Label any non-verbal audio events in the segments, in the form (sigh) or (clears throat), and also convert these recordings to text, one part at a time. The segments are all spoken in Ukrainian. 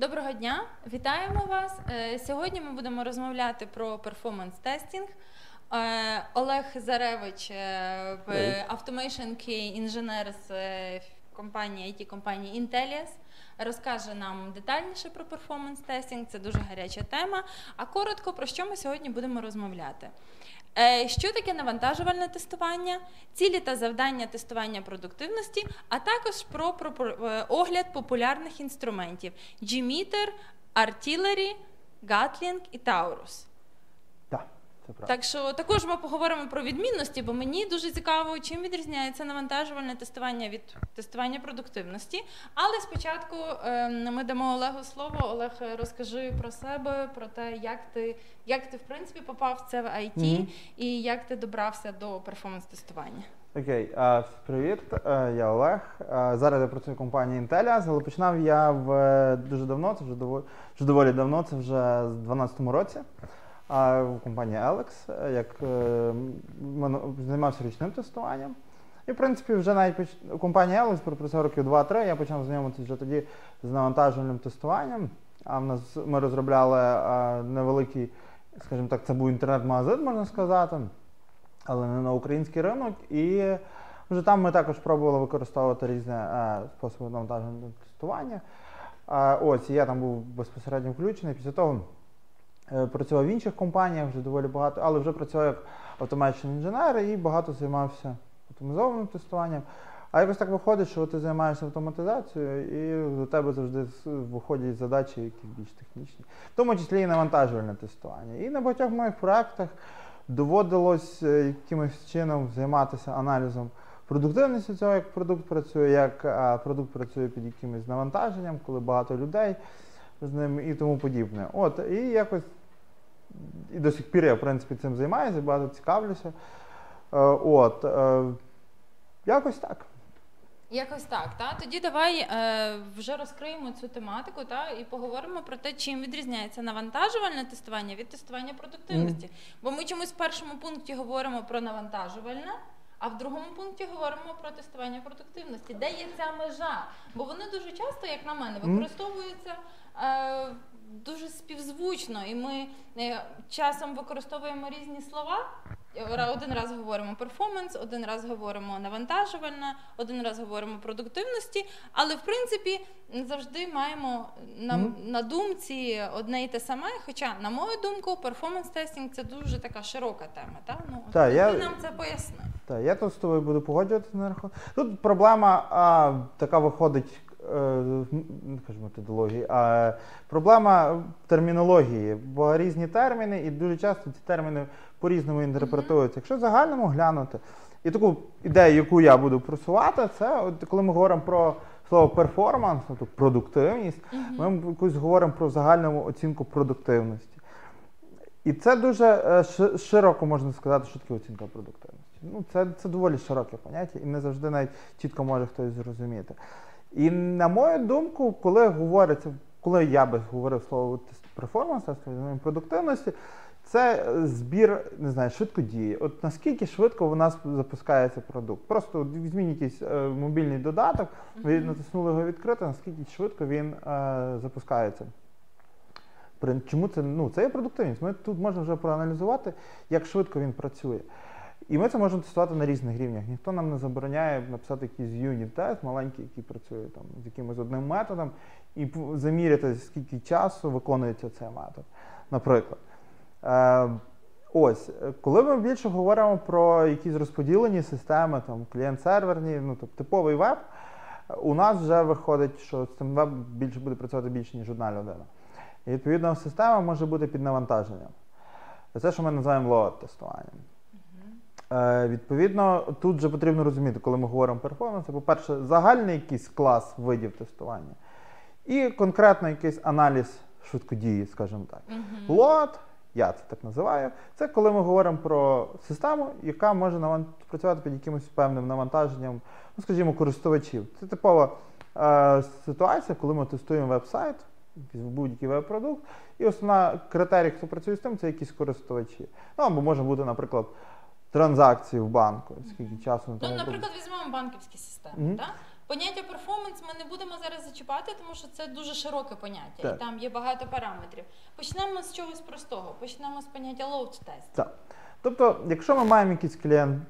Доброго дня, вітаємо вас. Е, Сьогодні ми будемо розмовляти про performance testing. Е, Олег Заревич, е. Automation QA інженер з компанії IT компанії Intellias, розкаже нам детальніше про performance testing. Це дуже гаряча тема. А коротко про що ми сьогодні будемо розмовляти. Е, Що таке навантажувальне тестування, цілі та завдання тестування продуктивності, а також про, е, огляд популярних інструментів G-Meter, Artillery, Gatling і Taurus. Правда. Так що також ми поговоримо про відмінності, бо мені дуже цікаво, чим відрізняється навантажувальне тестування від тестування продуктивності. Але спочатку е, ми дамо Олегу слово. Олег, е, розкажи про себе, про те, як ти, як ти в принципі попав в це в IT Мгм. і як ти добрався до перформанс-тестування. Окей, а, привіт, е, я Олег. Е, Зараз я працюю в компанії Intellias, але починав я в дуже давно, це вже доволі, вже доволі давно, це вже з 12-му році. А в компанії Alex, е, як е, займався річним тестуванням. І, в принципі, вже навіть поч- у компанії Alex пропрацював років 2-3, я почав знайомитися вже тоді з навантажувальним тестуванням. А в нас ми розробляли е, невеликий, скажімо так, це був інтернет-магазин, можна сказати але не на український ринок. І вже там ми також пробували використовувати різні е, способи навантаження тестування. Е, ось і я там був безпосередньо включений. Після того працював в інших компаніях вже доволі багато, але вже працював як automation інженер і багато займався автоматизованим тестуванням. А якось так виходить, що ти займаєшся автоматизацією, і до тебе завжди виходять задачі, які більш технічні, в тому числі і навантажувальне тестування. І на багатьох моїх проєктах доводилось е, якимось чином займатися аналізом продуктивності цього, як продукт працює, як продукт працює під якимось навантаженням, коли багато людей з ним і тому подібне. От, і якось і до сих пір я, в принципі, цим займаюся, багато цікавлюся. Е, От, е, якось так. Якось так, та тоді давай е, вже розкриємо цю тематику та і поговоримо про те, чим відрізняється навантажувальне тестування від тестування продуктивності. Бо ми чомусь в першому пункті говоримо про навантажувальне, а в другому пункті говоримо про тестування продуктивності. Де є ця межа? Бо вони дуже часто, як на мене, використовуються. Е, Дуже співзвучно, і ми е, часом використовуємо різні слова. Один раз говоримо перформанс, один раз говоримо навантажувальне, один раз говоримо продуктивності, але в принципі завжди маємо на, на думці одне і те саме. Хоча, на мою думку, перформанс тестінг це дуже така широка тема. Та? Ну, Та, ти я- нам це поясни. Так, я тут з тобою буду погоджуватися на рахунок. Тут проблема а, така виходить, е, не кажу методології, а проблема термінології, бо різні терміни, і дуже часто ці терміни по-різному інтерпретуються. Якщо загальному глянути, і таку ідею, яку я буду просувати, це от коли ми говоримо про слово перформанс, тобто продуктивність, ми якусь говоримо про загальну оцінку продуктивності. І це дуже е, широко можна сказати, що таке оцінка продуктивності. Ну, це, це доволі широке поняття, і не завжди навіть чітко може хтось зрозуміти. І на мою думку, коли говориться, коли я би говорив слово перформанс, продуктивності, це збір, не знаю, швидкодії. От наскільки швидко у нас запускається продукт. Просто візьміть якийсь е, мобільний додаток, ви натиснули його відкрити, наскільки швидко він е, запускається. Чому це? Ну, це є продуктивність. Ми тут можемо вже проаналізувати, як швидко він працює. І ми це можемо тестувати на різних рівнях. Ніхто нам не забороняє написати якийсь юніт-тест маленький, який працює там, з якимось одним методом, і заміряти, скільки часу виконується цей метод. Наприклад. Е, ось, коли ми більше говоримо про якісь розподілені системи, там, клієнт-серверні, ну, тобто типовий веб, у нас вже виходить, що з цим веб більше буде працювати більше, ніж одна людина. І відповідно система може бути під навантаженням. Це, що ми називаємо лоад-тестуванням. Е, відповідно, тут вже потрібно розуміти, коли ми говоримо перформанс, це, по-перше, загальний якийсь клас видів тестування, і конкретно якийсь аналіз швидкодії, скажімо так. Мгм. Лот, я це так називаю, це коли ми говоримо про систему, яка може наван- працювати під якимось певним навантаженням, ну, скажімо, користувачів. Це типова е, ситуація, коли ми тестуємо веб-сайт, будь-який веб-продукт, і основна критерій, хто працює з тим, це якісь користувачі. Ну, або може бути, наприклад, транзакції в банку, скільки часу на Ну, тому наприклад, візьмемо банківські системи. Мгм. Так? Поняття перформанс ми не будемо зараз зачіпати, тому що це дуже широке поняття, Так. і там є багато параметрів. Почнемо з чогось простого. Почнемо з поняття load test. Так. Тобто, якщо ми маємо якийсь клієнт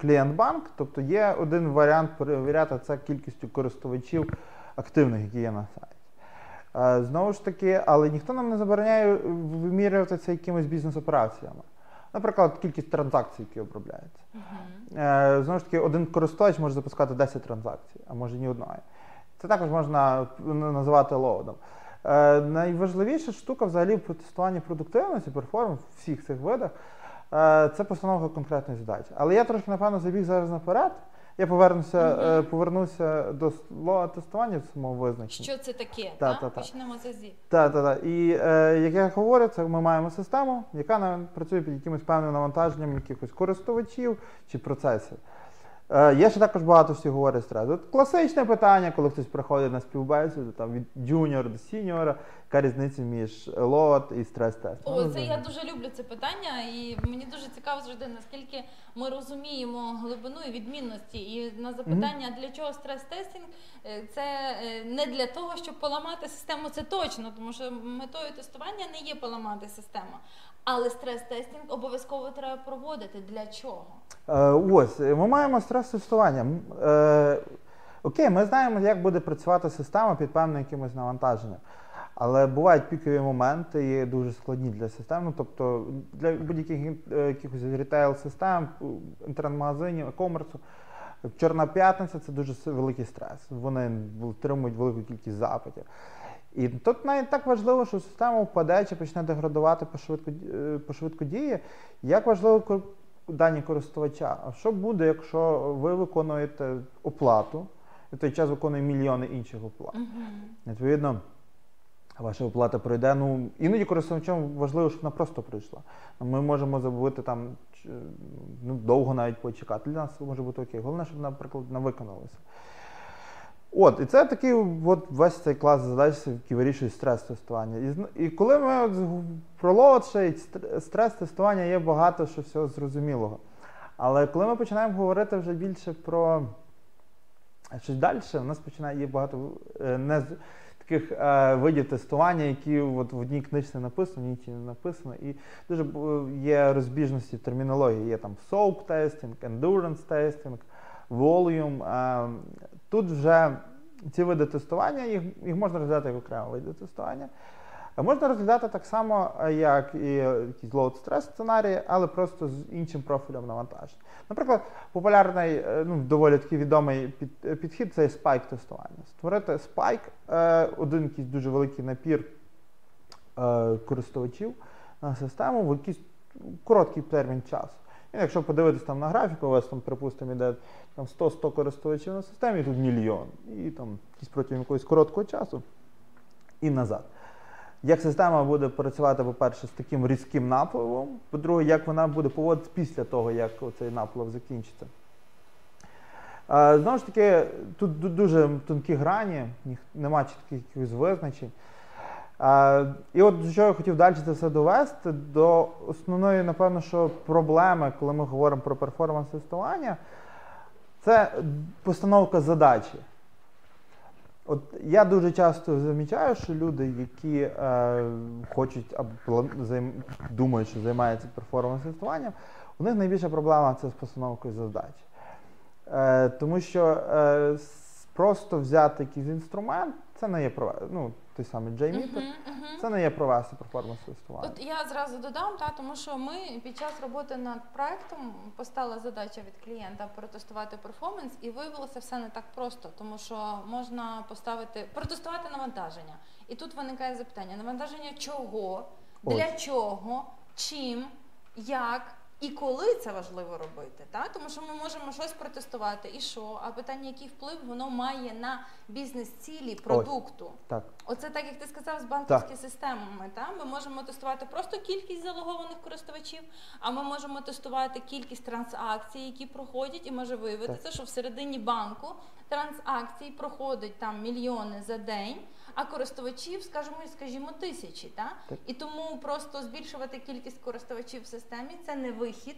клієнт банк, тобто є один варіант перевіряти це кількістю користувачів активних, які є на сайті. Е, Знову ж таки, але ніхто нам не забороняє вимірювати це якимись бізнес-операціями. Наприклад, кількість транзакцій, які обробляються. Е, Знову ж таки, один користувач може запускати 10 транзакцій, а може ні одної. Це також можна називати лоудом. Е, Найважливіша штука взагалі в тестуванні продуктивності, перформанс в всіх цих видах е, це постановка конкретної задачі. Але я трошки, напевно, забіг зараз наперед. Я повернуся, Мгм. е, повернуся до слова тестування самого визначення. Що це таке? Та, та? та, та. Почнемо з АЗІ. Так, так, так. І е, як я говорю, це ми маємо систему, яка нам працює під якимось певним навантаженням якихось користувачів чи процесів. Е, є ще також багато всього говорить стрес. Класичне питання, коли хтось приходить на співбесіду, там від джуніора до сіньора, яка різниця між лот і стрес-тест. О, це я дуже люблю це питання, і мені дуже цікаво завжди, наскільки ми розуміємо глибину і відмінності. І на запитання, для чого стрес-тестинг, е, це е, не для того, щоб поламати систему, це точно, тому що метою тестування не є поламати систему. Але стрес-тестинг обов'язково треба проводити. Для чого? Е, ось, е, ми маємо стрес-тестування. Е, окей, ми знаємо, як буде працювати система під певним якимось навантаженням. Але бувають пікові моменти, є дуже складні для систем. Ну, тобто для будь-яких е, якихось рітейл-систем, інтернет-магазинів, e-комерсу. Чорна п'ятниця це дуже великий стрес. Вони отримують велику кількість запитів. І тут навіть так важливо, що система впаде чи почне деградувати по швидко, е, по швидкодії, як важливо дані користувача. А що буде, якщо ви виконуєте оплату, і в той час виконує мільйони інших оплат? Угу. Відповідно, ваша оплата пройде. Ну, іноді користувачам важливо, щоб вона просто прийшла. Ми можемо забути там ну, довго навіть почекати. Для нас може бути окей. Головне, щоб, наприклад, вона виконалася. От, і це такий от весь цей клас задач, який вирішує стрес-тестування. І, і коли ми от стрес-тестування є багато що всього зрозумілого. Але коли ми починаємо говорити вже більше про щось далі, у нас починає є багато е, не таких е, видів тестування, які от в одній книжці написано, в іншій не написано. І дуже є розбіжності в термінології. Є там soak testing, endurance testing, volume. Е, Тут вже ці види тестування, їх, їх можна розглядати як окремо види тестування. Можна розглядати так само, е, як і якісь load stress сценарії, але просто з іншим профілем навантажень. Наприклад, популярний, е, ну, доволі такий відомий під, е, підхід це spike тестування. Створити spike, один якийсь дуже великий напір користувачів на систему в якийсь короткий термін часу. І якщо подивитись там на графіку, у вас там, припустимо, йде там 100-100 користувачів на системі, тут мільйон. І там якісь протягом якогось короткого часу і назад. Як система буде працювати, по-перше, з таким різким напливом, по-друге, як вона буде поводитися після того, як цей наплив закінчиться. Знову ж таки, тут дуже тонкі грані, нема чітких якихось визначень. І от що я хотів далі це все довести до основної, напевно, що проблеми, коли ми говоримо про перформанс-тестування, це постановка задачі. От я дуже часто замічаю, що люди, які е, хочуть або думають, що займаються перформанс-тестуванням, у них найбільша проблема це з постановкою задач. Е, тому що е, просто взяти якийсь інструмент, це не є ну, той самий JMeter, Мгм, мгм. це не є провести перформанс-тестування. От я зразу додам, та тому що ми під час роботи над проектом постала задача від клієнта протестувати перформанс, і виявилося все не так просто, тому що можна поставити протестувати навантаження. І тут виникає запитання: навантаження чого, для чого, чим, як. І коли це важливо робити, так? тому що ми можемо щось протестувати, і що? А питання, який вплив воно має на бізнес-цілі продукту. Так. Оце так, як ти сказав, з банківськими системами. Та? Ми можемо тестувати просто кількість залогованих користувачів, а ми можемо тестувати кількість транзакцій, які проходять, і може виявитися, що всередині банку транзакцій проходить там мільйони за день, а користувачів, скажімо, скажімо, тисячі. Та? Так. І тому просто збільшувати кількість користувачів в системі це не вихід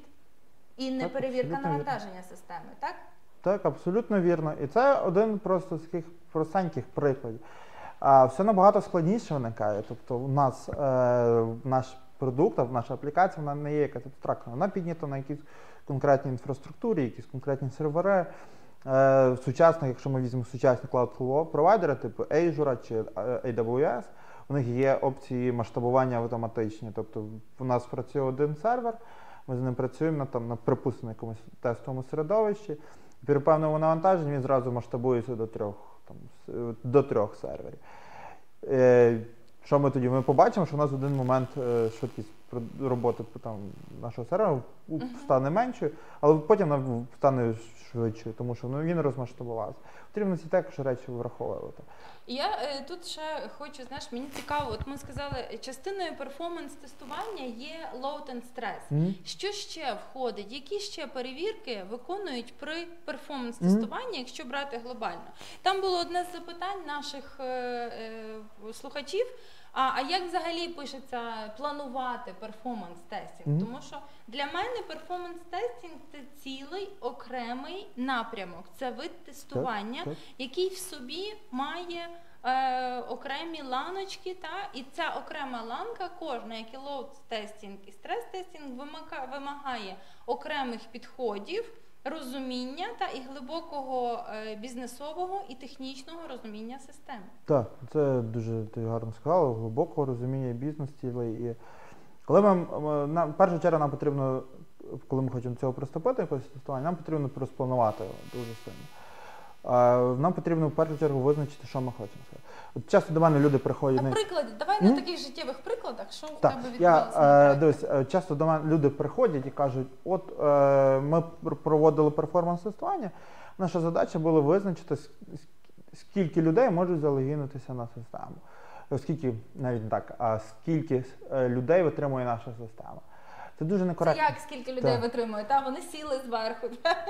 і не Так, перевірка абсолютно вірно. навантаження системи, так? так, абсолютно вірно. І це один просто з таких простеньких прикладів. А все набагато складніше виникає. Тобто, у нас е, наш продукт, а наша аплікація, вона не є якась абстрактна. Вона піднята на якійсь конкретній інфраструктурі, якісь конкретні сервери. Е, сучасних, якщо ми візьмемо сучасні клауд провайдери, типу Azure чи е, AWS, у них є опції масштабування автоматичні. Тобто у нас працює один сервер, ми з ним працюємо на там, на припустимо якомусь тестовому середовищі. При певному навантаженні він зразу масштабується до трьох там, до трьох серверів. Е, що ми тоді? Ми побачимо, що у нас в один момент е, швидкість роботи там, нашого сервера у- стане меншою, але потім вона стане швидшою, тому що ну, він розмасштабувався. Потрібно ці також речі враховувати. Я е, тут ще хочу, знаєш, мені цікаво, от ми сказали, частиною перформанс-тестування є load and stress. Мгм. Що ще входить? Які ще перевірки виконують при перформанс-тестуванні, якщо брати глобально? Там було одне з запитань наших е, е, слухачів. А, а як взагалі пишеться планувати performance testing? Мгм. Тому що для мене performance testing це цілий окремий напрямок. Це вид тестування, так. який в собі має е, окремі ланочки, та і ця окрема ланка, кожна, як і load testing і stress testing, вимагає окремих підходів, розуміння та і глибокого е, бізнесового і технічного розуміння системи. Так, це дуже ти гарно сказала, глибокого розуміння бізнес-цілей. І коли ми, на нам, першу чергу нам потрібно, коли ми хочемо цього приступити, якось тестування, нам потрібно розпланувати дуже сильно. Нам потрібно в першу чергу визначити, що ми хочемо. От часто до мене люди приходять. А не- приклади, давай на таких життєвих прикладах, що в тебе відбувалося на е, дивись, е, часто до мене люди приходять і кажуть: от е, ми проводили перформанс-тестування. Наша задача була визначити, скільки людей можуть залогінитися на систему. Скільки, навіть так, а скільки людей витримує наша система. Це дуже Це як скільки людей Так. витримує? Та вони сіли зверху.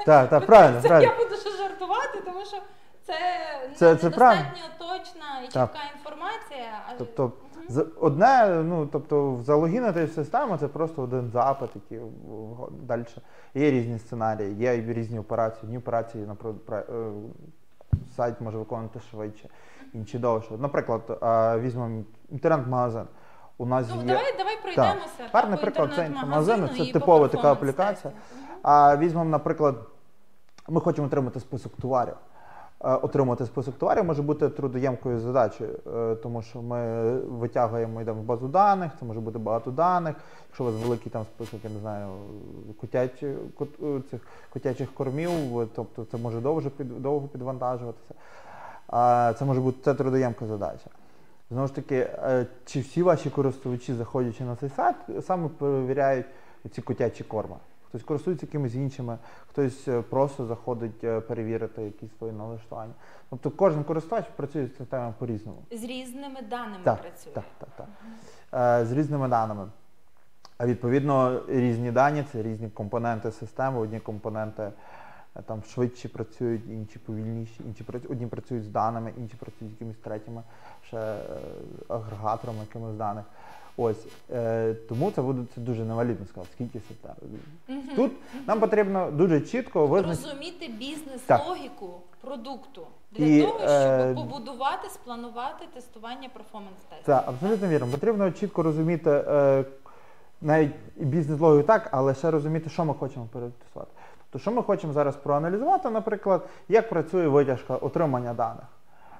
Так, так, правильно, (laughs) Це правильно. я буду ще жартувати, тому що це, Це- це, це недостатньо правильно. точна і Так. чітка інформація. А Тобто, з- одне, ну тобто, залогінити в систему це просто один запит, який далі. Є різні сценарії, є різні операції. Одні операції, наприклад, е, сайт може виконувати швидше, інші довше. Наприклад, е, візьмемо інтернет-магазин. У нас ну, є. давай, давай пройдемося. Гарний приклад, це інтернет-магазину це типова така аплікація. А візьмемо, наприклад, ми хочемо отримати список товарів. Е, Отримати список товарів може бути трудоємкою задачею, тому що ми витягуємо, йдемо в базу даних, це може бути багато даних. Якщо у вас великий там список, я не знаю, котячі, кот- е, цих котячих кормів, тобто це може довго, під, довго підвантажуватися. Це може бути це трудоємка задача. Знову ж таки, е, чи всі ваші користувачі, заходячи на цей сайт, саме перевіряють ці котячі корми. Хтось користується якимись іншими, хтось е, просто заходить е, перевірити якісь свої налаштування. Тобто кожен користувач працює з системою по-різному. З різними даними Так, працює. так, так, так. З різними даними. А відповідно, різні дані це різні компоненти системи. Одні компоненти там швидше працюють, інші повільніші, інші працю- одні працюють з даними, інші працюють з якимись третіми ще е, агрегаторами якимось даних. Ось е, тому це буде це дуже невалідно сказати, скільки систем. Мгм. Тут нам потрібно дуже чітко визначити. Розуміти бізнес-логіку продукту для І, того, щоб е, побудувати, спланувати тестування перформанс-тесту. Це абсолютно вірно. Потрібно чітко розуміти е, навіть бізнес-логіку так, але ще розуміти, що ми хочемо перетестувати. Тобто, що ми хочемо зараз проаналізувати, наприклад, як працює витяжка отримання даних.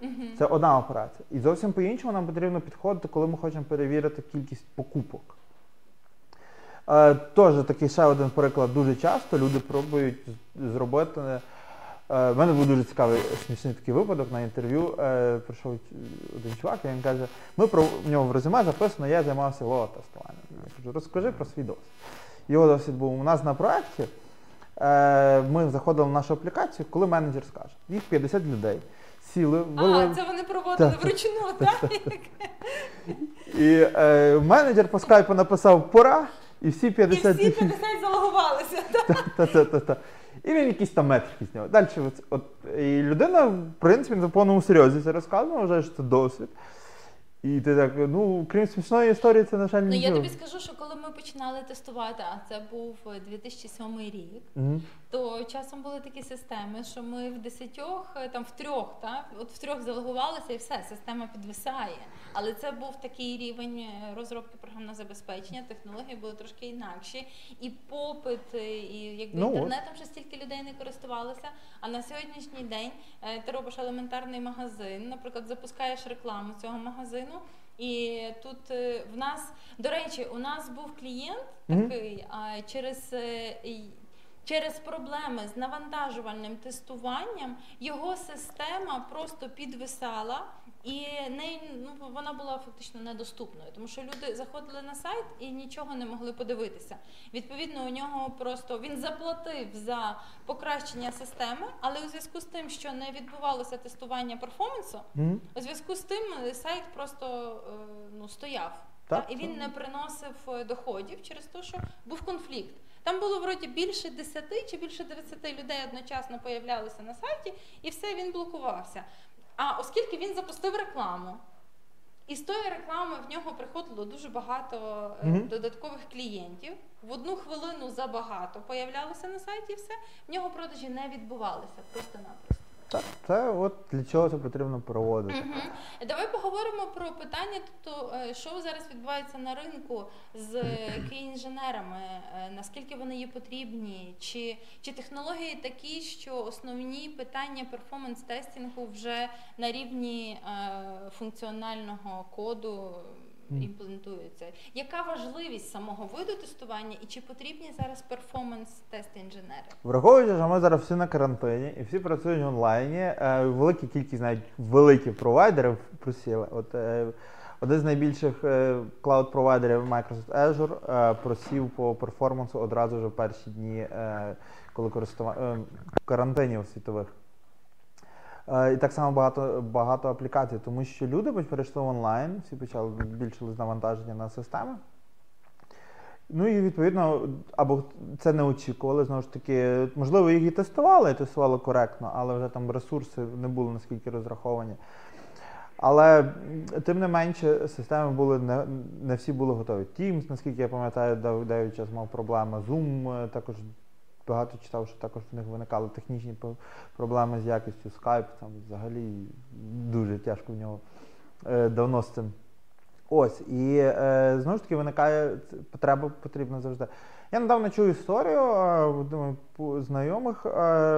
Мгм. Це одна операція. І зовсім по-іншому нам потрібно підходити, коли ми хочемо перевірити кількість покупок. Е, Теж такий ще один приклад. Дуже часто люди пробують зробити. е, В мене був дуже цікавий смішний такий випадок на інтерв'ю. Е, Прийшов один чувак, і він каже: ми про в нього в резюме записано, я займався лого-тестуванням. Я кажу, розкажи про свій досвід. Його досвід був у нас на проєкті. Е, Ми заходили в нашу аплікацію, коли менеджер скаже, їх 50 людей. Сіли, вели, А, це вони проводили Так, вручну, (laughs) так? І е, менеджер по скайпу написав пора, і всі 50 І всі 50 (laughs) залогувалися. (laughs) так? І він якісь там метрики зняв. Далі от, от, і людина, в принципі, на повному серйозі це розказувала, вважає, що це досвід. І ти так, ну, крім смішної історії, це, на жаль, Ну я тобі скажу, що коли ми починали тестувати, а це був 2007 рік. Мгм. То часом були такі системи, що ми в десятьох, е, там в трьох, так, от в трьох залогувалися і все, система підвисає. Але це був такий рівень е, розробки програмного забезпечення, технології були трошки інакші, і попит, е, і якби Ну, інтернетом ще стільки людей не користувалося. А на сьогоднішній день ти робиш елементарний магазин, наприклад, запускаєш рекламу цього магазину. І тут в нас, до речі, у нас був клієнт такий, а через е, і- через проблеми з навантажувальним тестуванням його система просто підвисала. І не, ну, вона була фактично недоступною, тому що люди заходили на сайт і нічого не могли подивитися. Відповідно, у нього просто він заплатив за покращення системи, але у зв'язку з тим, що не відбувалося тестування перформансу, Мгм. у зв'язку з тим е, сайт просто е, ну, стояв. Так, Та, і він не приносив е, доходів через те, що був конфлікт. Там було вроді більше 10 чи більше 20 людей одночасно появлялися на сайті, і все він блокувався. А оскільки він запустив рекламу, і з тої реклами в нього приходило дуже багато mm-hmm. додаткових клієнтів. В одну хвилину забагато появлялося на сайті, і все в нього продажі не відбувалися просто-напросто. Так, це от для чого це потрібно проводити. Мгм. Давай поговоримо про питання, тобто, е, що зараз відбувається на ринку з (clears throat) інженерами наскільки вони є потрібні, чи, чи технології такі, що основні питання перформанс-тестінгу вже на рівні е, функціонального коду. Імплементуються? Яка важливість самого виду тестування і чи потрібні зараз перформанс-тест-інженери? Враховуючи, що ми зараз всі на карантині і всі працюють онлайні, е, велика кількість навіть великих провайдерів просіли. От е, один з найбільших е, клауд-провайдерів Microsoft Azure просів по перформансу одразу вже в перші дні, коли користува... карантинів світових. Е, І так само багато, багато аплікацій, тому що люди перейшли онлайн, всі почали збільшили навантаження на системи. Ну і відповідно, або це не очікували, знову ж таки, можливо, їх і тестували, і тестували коректно, але вже там ресурси не були наскільки розраховані. Але тим не менше, системи були не, не всі були готові. Teams, наскільки я пам'ятаю, деякий час мав проблеми. Zoom е, також багато читав, що також в них виникали технічні проблеми з якістю. Skype там взагалі дуже тяжко в нього е, давно з цим. Ось, і е, знову ж таки виникає потреба потрібна завжди. Я недавно чув історію е, знайомих е,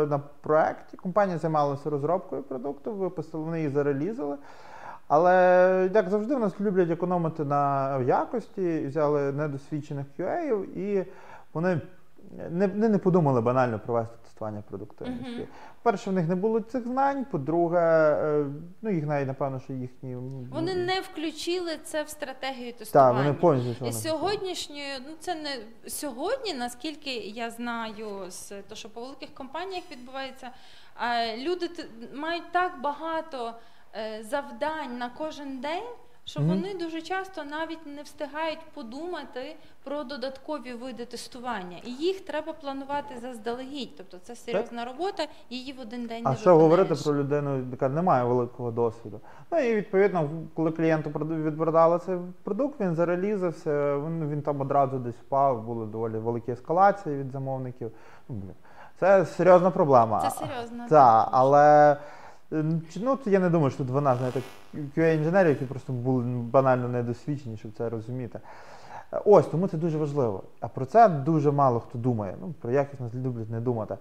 на проєкті. Компанія займалася розробкою продукту, випустили, вони її зарелізали. Але, як завжди, в нас люблять економити на якості, взяли недосвідчених QA, і вони не, не, подумали банально провести тестування продуктивності. Мгм. Перше, в них не було цих знань. По-друге, е, ну їх навіть напевно, що їхні Вони не включили це в стратегію так, тестування. вони повністю І сьогоднішньою, ну це не сьогодні, наскільки я знаю, з то, що по великих компаніях відбувається, люди мають так багато е, завдань на кожен день. Що Мгм. вони дуже часто навіть не встигають подумати про додаткові види тестування, і їх треба планувати заздалегідь. Тобто це серйозна робота, її в один день А не що виконаєш. говорити про людину, яка не має великого досвіду? Ну і відповідно, коли клієнту прода- відпродали цей продукт, він зарелізався, він, він там одразу десь впав, були доволі великі ескалації від замовників. Ну. Це серйозна проблема. Це серйозно. Так, але ну, я не думаю, що тут вона, знаєте, QA-інженери, які просто були банально недосвідчені, щоб це розуміти. Е, Ось, тому це дуже важливо. А про це дуже мало хто думає. Ну, про якісність люблять не думати.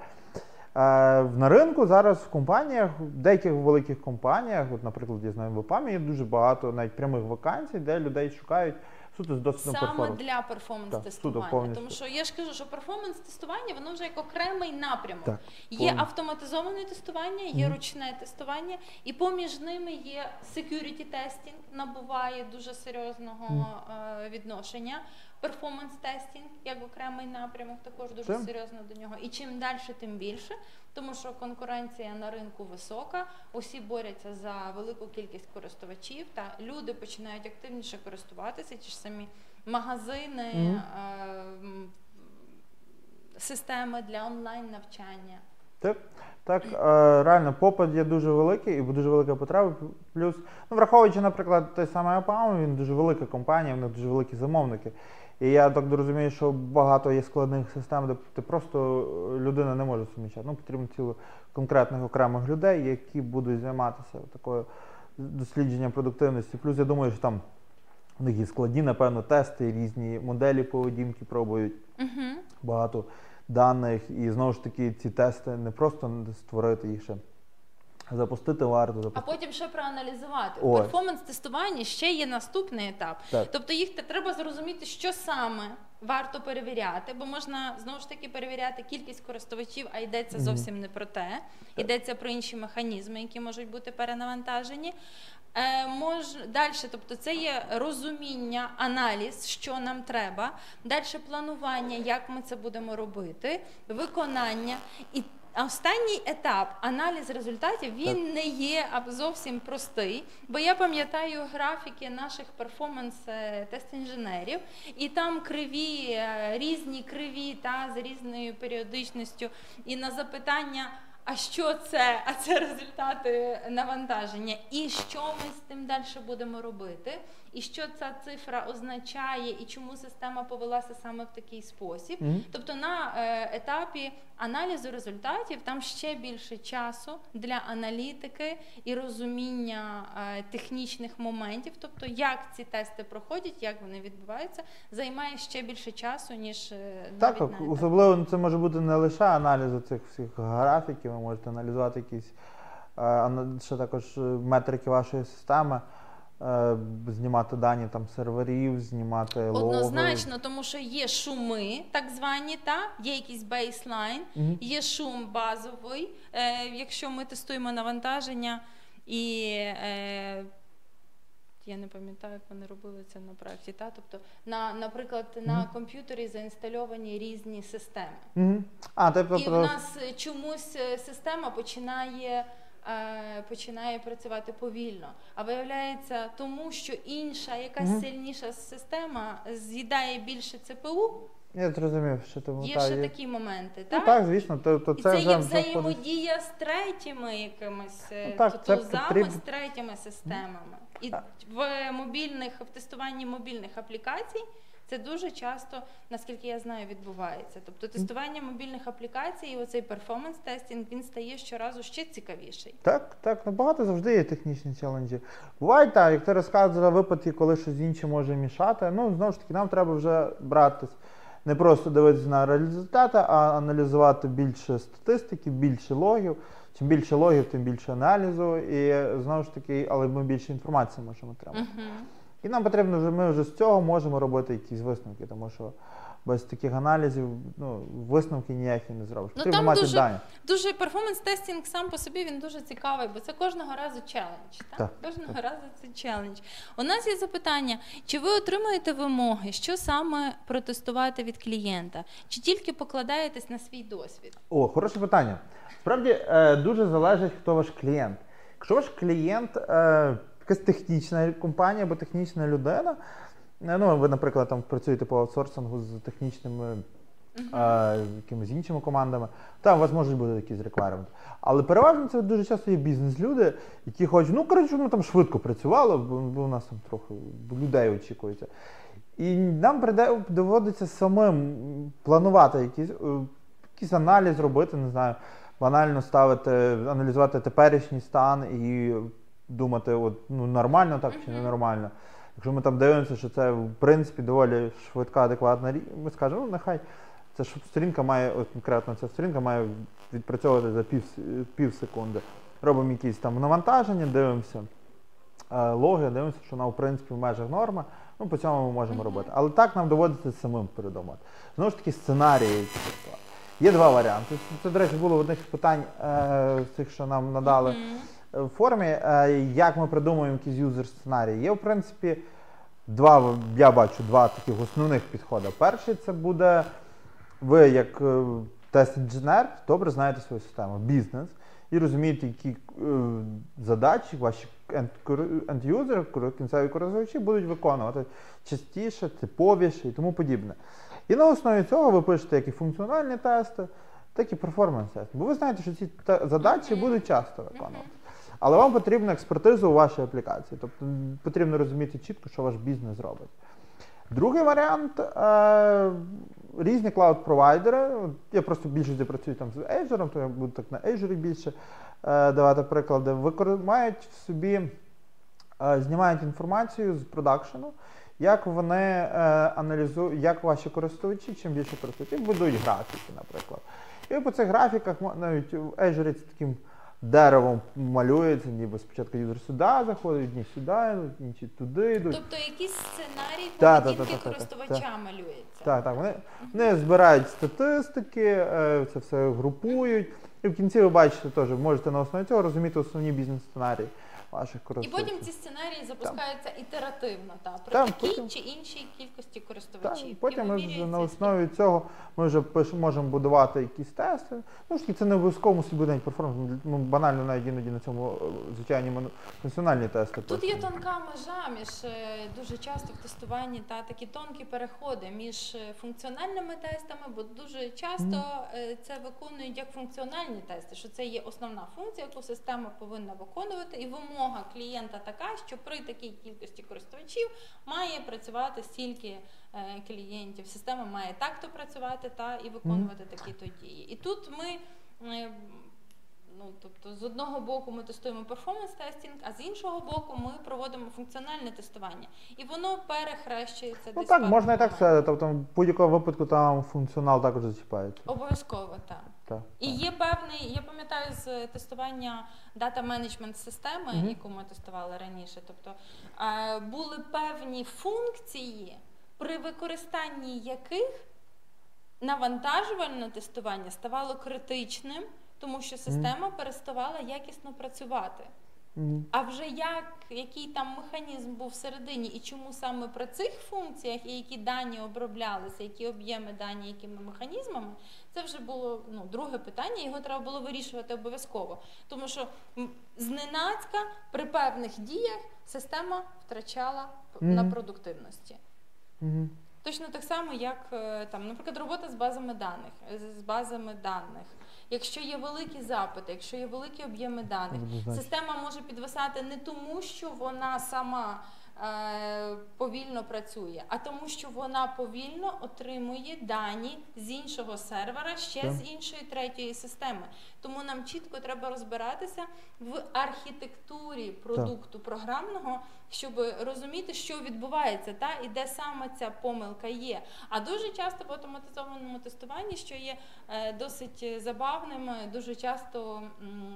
Е, на ринку зараз в компаніях, в деяких великих компаніях, от, наприклад, я знаю, в ОПАМі є дуже багато навіть прямих вакансій, де людей шукають суто з досвідом Саме для перформанс-тестування. Тому що я ж кажу, що перформанс-тестування воно вже як окремий напрямок. Так, є автоматизоване тестування, є Мгм. ручне тестування, і поміж ними є security testing, набуває дуже серйозного е, відношення. Performance testing як окремий напрямок, також дуже Це- серйозно до нього. І чим далі, тим більше, тому що конкуренція на ринку висока, усі борються за велику кількість користувачів, та люди починають активніше користуватися, ті ж самі магазини, Мгм. е, системи для онлайн навчання. Так, так е, реально попит є дуже великий і дуже велика потреба. Плюс, ну враховуючи, наприклад, той самий АПАМ, він дуже велика компанія, в них дуже великі замовники. І я так розумію, що багато є складних систем, де ти просто е, людина не може суміщати. Ну, потрібно ціло конкретних окремих людей, які будуть займатися такою дослідженням продуктивності. Плюс я думаю, що там у них є складні, напевно, тести, різні моделі поведінки пробують Угу. багато даних. І знову ж таки, ці тести не просто створити їх ще. Запустити варто, А потім ще проаналізувати. Ось. Перформанс-тестування ще є наступний етап. Так. Тобто їх треба зрозуміти, що саме варто перевіряти, бо можна знову ж таки перевіряти кількість користувачів, а йдеться Мгм. зовсім не про те. Йдеться про інші механізми, які можуть бути перенавантажені. Е, мож... Далі, тобто це є розуміння, аналіз, що нам треба, далі планування, як ми це будемо робити, виконання. І останній етап аналіз результатів він не є зовсім простий, бо я пам'ятаю графіки наших перформанс тест інженерів, і там криві, е, різні криві та з різною періодичністю. І на запитання. А що це? А це результати навантаження. І що ми з тим далі будемо робити? І що ця цифра означає, і чому система повелася саме в такий спосіб? Мгм. Тобто на е, етапі аналізу результатів там ще більше часу для аналітики і розуміння е, технічних моментів, тобто як ці тести проходять, як вони відбуваються, займає ще більше часу, ніж е, Так, навіть на етапі. особливо це може бути не лише аналіз цих всіх графіків, ви можете аналізувати якісь ще також метрики вашої системи, знімати дані там серверів, знімати логи. Однозначно, тому що є шуми, так звані, та є якийсь бейслайн, Мгм. є шум базовий, е, якщо ми тестуємо навантаження і. Е, я не пам'ятаю, як вони робили це на проєкті. Та? Тобто, на, наприклад, на комп'ютері заінстальовані різні системи. Мгм. А, тобто, І в нас е, чомусь е, система починає, е, починає працювати повільно. А виявляється, тому що інша, якась Мгм. сильніша система з'їдає більше ЦПУ. я зрозумів, що тому Є та, ще є- такі моменти, Ну, так? так, звісно, то, то І це це вже є взаємодія з третіми якимись е, Ну, так, це тузами, потрібно. з третіми системами. І в мобільних в тестуванні мобільних аплікацій це дуже часто, наскільки я знаю, відбувається. Тобто тестування мобільних аплікацій і оцей перформанс тестінг він стає щоразу ще цікавіший. Так, так, ну багато завжди є технічні челенджі. Буває так, як ти розказував випадки, коли щось інше може мішати. Ну, знову ж таки, нам треба вже братись. Не просто дивитися на результати, а аналізувати більше статистики, більше логів. Чим більше логів, тим більше аналізу. І знову ж таки, але ми більше інформації можемо отримати. Угу. І нам потрібно вже, ми вже з цього можемо робити якісь висновки, тому що без таких аналізів ну, висновки ніякі не зробиш. Ну, там мати дуже- дані. Дуже перформанс тестінг сам по собі він дуже цікавий, бо це кожного разу челендж. Так? Так, Кожного разу це челендж. У нас є запитання: чи ви отримуєте вимоги, що саме протестувати від клієнта, чи тільки покладаєтесь на свій досвід? О, хороше питання. Справді е, дуже залежить, хто ваш клієнт. Якщо ваш клієнт е, якась технічна компанія або технічна людина, е, ну ви, наприклад, там працюєте по аутсорсингу з технічними е, якимись іншими командами, там у вас можуть бути якісь реквайрменти. Але переважно це дуже часто є бізнес-люди, які хочуть, ну коротше, ми там швидко працювали, бо, бо у нас там трохи людей очікується. І нам доводиться самим планувати якийсь, е, якийсь аналіз робити, не знаю, банально ставити, аналізувати теперішній стан і думати, от, ну, нормально так чи не нормально. Якщо ми там дивимося, що це в принципі доволі швидка, адекватна річ, ми скажемо, ну нехай ця ж сторінка має, от конкретно ця сторінка має відпрацьовувати за пів, пів секунди. Робимо якісь там навантаження, дивимося е, логи, дивимося, що вона в принципі в межах норми. Ну, по цьому ми можемо робити. Але так нам доводиться самим придумати. Знову ж таки, сценарії. Є два варіанти. Це, до речі, було в одних з питань е, з тих, що нам надали формі, е, як ми придумуємо якісь юзер сценарії. Є, в принципі, два, я бачу два таких основних підходи. Перший це буде ви, як е, тест-інженер, добре знаєте свою систему, бізнес, і розумієте, які е, задачі ваші енд-юзери, кінцеві користувачі будуть виконувати частіше, типовіше і тому подібне. І на основі цього ви пишете як і функціональні тести, так і перформанс тест. Бо ви знаєте, що ці задачі будуть часто виконувати. Але вам потрібна експертиза у вашій аплікації. Тобто потрібно розуміти чітко, що ваш бізнес робить. Другий варіант е, різні клауд-провайдери. Я просто більше працюю там з Azure, то я буду так на Azure більше е, давати приклади. Викор- мають в собі, е, знімають інформацію з продакшену, як вони е, аналізують, як ваші користувачі, чим більше користувачів, будують графіки, наприклад. І по цих графіках навіть в Azure це таким деревом малюється, ніби спочатку юзер сюди заходить, ні сюди, інші туди йдуть. Тобто якийсь сценарій Та, та, поведінки та, та, та, користувача малюється. Так, так. Вони, вони збирають статистики, е, це все групують. І в кінці ви бачите теж, можете на основі цього розуміти основні бізнес-сценарії ваших І потім ці сценарії запускаються ітеративно, та, при Так, такій потім- чи іншій кількості користувачів. І потім ми вже на основі цього ми вже пиш, можемо будувати якісь тести. Ну ж це не обов'язково мусить бути перформанс. Ми банально навіть іноді на цьому е, звичайні функціональні тести. Тут є тонка межа між е, дуже часто в тестуванні та такі тонкі переходи між е, функціональними тестами, бо дуже часто е, це виконують як функціональні тести, що це є основна функція, яку система повинна виконувати, і вимога клієнта така, що при такій кількості користувачів має працювати стільки е, клієнтів. Система має так-то працювати та і виконувати такі-то дії. І тут ми. е, Ну, тобто, з одного боку ми тестуємо перформанс-тестінг, а з іншого боку ми проводимо функціональне тестування. І воно перехрещується Ну так, можна і так сказати. Тобто в будь-якому випадку там функціонал також зачіпається. Обов'язково так. Так, І так. є певний, я пам'ятаю з тестування дата менеджмент системи, Мгм. яку ми тестували раніше. Тобто е, були певні функції, при використанні яких навантажувальне тестування ставало критичним, тому що система переставала якісно працювати. Мгм. А вже як, який там механізм був всередині, і чому саме при цих функціях, і які дані оброблялися, які об'єми дані, якими механізмами, це вже було ну, друге питання, його треба було вирішувати обов'язково. Тому що зненацька при певних діях система втрачала п- на Мгм. продуктивності. Мгм. Точно так само, як е, там, наприклад, робота з базами даних, е, з- базами даних. Якщо є великі запити, якщо є великі об'єми даних, система може підвисати не тому, що вона сама повільно працює, а тому, що вона повільно отримує дані з іншого сервера, ще Так. з іншої третьої системи. Тому нам чітко треба розбиратися в архітектурі продукту програмного, щоб розуміти, що відбувається, та і де саме ця помилка є. А дуже часто в автоматизованому тестуванні, що є е, досить забавним, дуже часто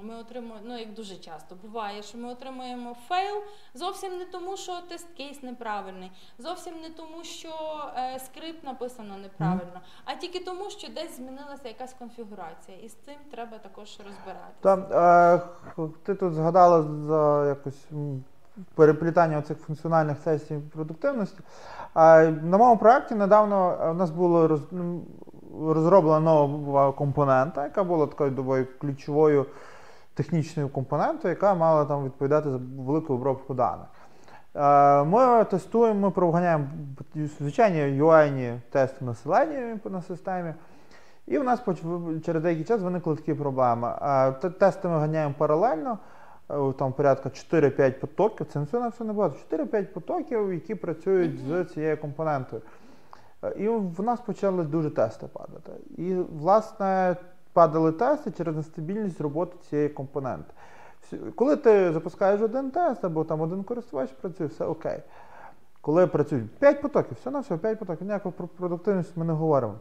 ми отримуємо, ну як дуже часто буває, що ми отримуємо fail зовсім не тому, що test case неправильний, зовсім не тому, що е, скрипт написано неправильно, а тільки тому, що десь змінилася якась конфігурація, і з цим треба також розбиратися. Та, е, ти тут згадала за якось переплітання цих функціональних сесій продуктивності. А, на моєму проєкті недавно е, у нас було роз, розроблена нова компонента, яка була такою доволі ключовою технічною компонентою, яка мала там відповідати за велику обробку даних. Е, Ми тестуємо, ми проганяємо звичайні UI тести населення на системі. І в нас через деякий час виникли такі проблеми. Е, Тести ми ганяємо паралельно, е, там порядка 4-5 потоків, це все на все небагато, 4-5 потоків, які працюють з цією компонентою. Е, І в нас почали дуже тести падати. І, власне, падали тести через нестабільність роботи цієї компоненти. Коли ти запускаєш один тест, або там один користувач працює, все окей. Коли працюють 5 потоків, все на все, 5 потоків, ніякого про продуктивність ми не говоримо.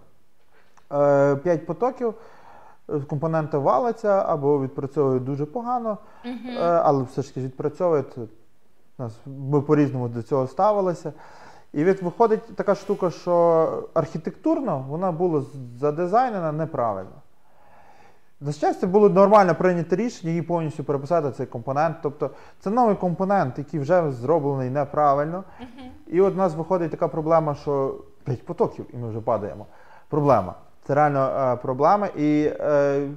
5 потоків, е, компоненти валяться або відпрацьовують дуже погано, е, але все ж таки відпрацьовують. Ми по-різному до цього ставилися. І від, виходить така штука, що архітектурно вона була задизайнена неправильно. На щастя, було нормально прийнято рішення її повністю переписати цей компонент. Тобто це новий компонент, який вже зроблений неправильно. Мгм. І от у нас виходить така проблема, що 5 потоків, і ми вже падаємо. Проблема. Це реально е, проблема. І е,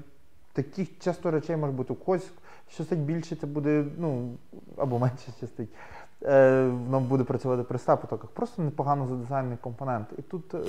таких часто речей може бути у когось щастить більше, це буде, ну, або менше щастить. Е, нам буде працювати при 100 потоках. Просто непогано задизайнений компонент. І тут е,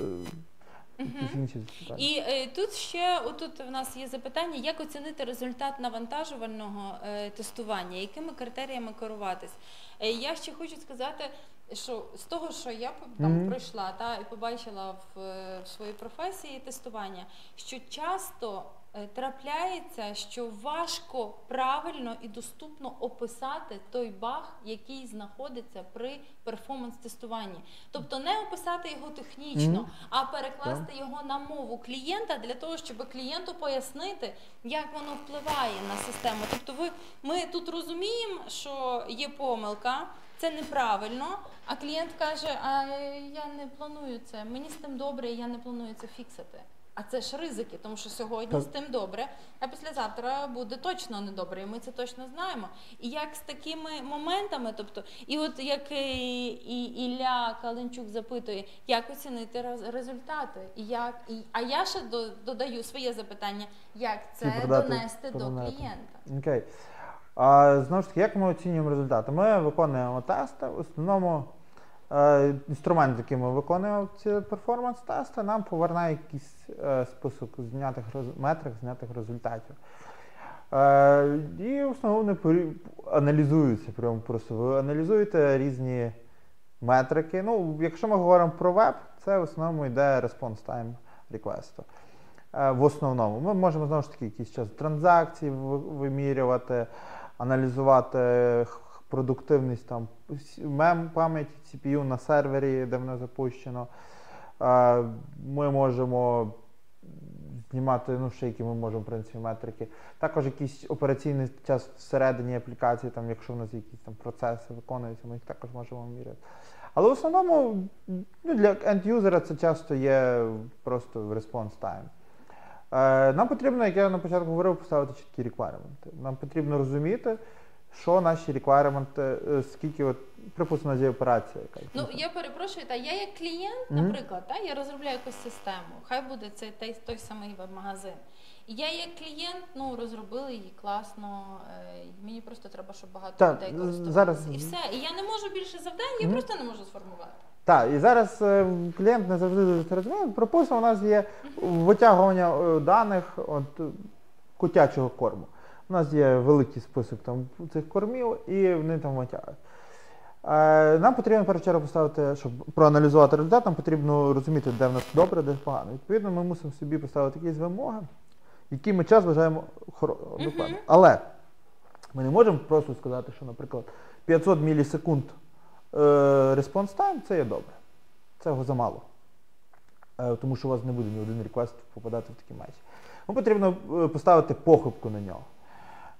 інші. І е, тут ще отут в нас є запитання, як оцінити результат навантажувального е, тестування, якими критеріями керуватись. Е, я ще хочу сказати, що з того, що я там Мгм. пройшла та і побачила в, е, в своїй професії тестування, що часто е, трапляється, що важко правильно і доступно описати той баг, який знаходиться при перформанс-тестуванні. Тобто не описати його технічно, Мгм. а перекласти його на мову клієнта для того, щоб клієнту пояснити, як воно впливає на систему. Тобто, ви ми тут розуміємо, що є помилка. Це неправильно, а клієнт каже: А я не планую це. Мені з тим добре, я не планую це фіксити. А це ж ризики, тому що сьогодні Так. з тим добре, а післязавтра буде точно недобре, і ми це точно знаємо. І як з такими моментами, тобто, і от як і, і Ілля Каленчук запитує, як оцінити результати, і як і а я ще до- додаю своє запитання, як це продати- донести до клієнта. Окей. Знову ж таки, як ми оцінюємо результати? Ми виконуємо тести. В основному е, інструмент, який ми виконуємо ці перформанс-тести, нам поверне якийсь е, список знятих метрик, знятих результатів. Е, і в основному аналізуються прямо просто. Ви аналізуєте різні метрики. Ну, якщо ми говоримо про веб, це в основному йде response time реквесту. В основному ми можемо знову ж таки якийсь час транзакцій вимірювати, аналізувати продуктивність там мем пам'яті CPU на сервері, де воно запущено. Ми можемо знімати, ну ще які ми можемо, в принципі, метрики. Також якийсь операційний час всередині аплікації, там, якщо в нас якісь там процеси виконуються, ми їх також можемо міряти. Але в основному ну, для end-юзера це часто є просто response time. Е, Нам потрібно, як я на початку говорив, поставити чіткі реквайременти. Нам потрібно розуміти, що наші реквайременти, е, скільки, от, припустимо, є операція якась. Ну я перепрошую, та я як клієнт, наприклад, та я розробляю якусь систему. Хай буде це той, той самий веб-магазин. Я як клієнт, ну розробила її класно. е, мені просто треба, щоб багато Так, людей користувалися. зараз- І все. І я не можу більше завдань, я Мгм. просто не можу сформувати. Так, і зараз е, клієнт не завжди дуже це розуміє. Припустимо, у нас є витягування е, даних от, е, котячого корму. У нас є великий список там цих кормів, і вони там витягають. Е, Нам потрібно першу чергу поставити, щоб проаналізувати результат, нам потрібно розуміти, де в нас добре, де погано. Відповідно, ми мусимо собі поставити якісь вимоги, які ми час вважаємо хоро- Але ми не можемо просто сказати, що, наприклад, 500 мілісекунд response time це є добре. Цього замало. Е, тому що у вас не буде ні один реквест попадати в такі матчі. Вам потрібно е, поставити похибку на нього.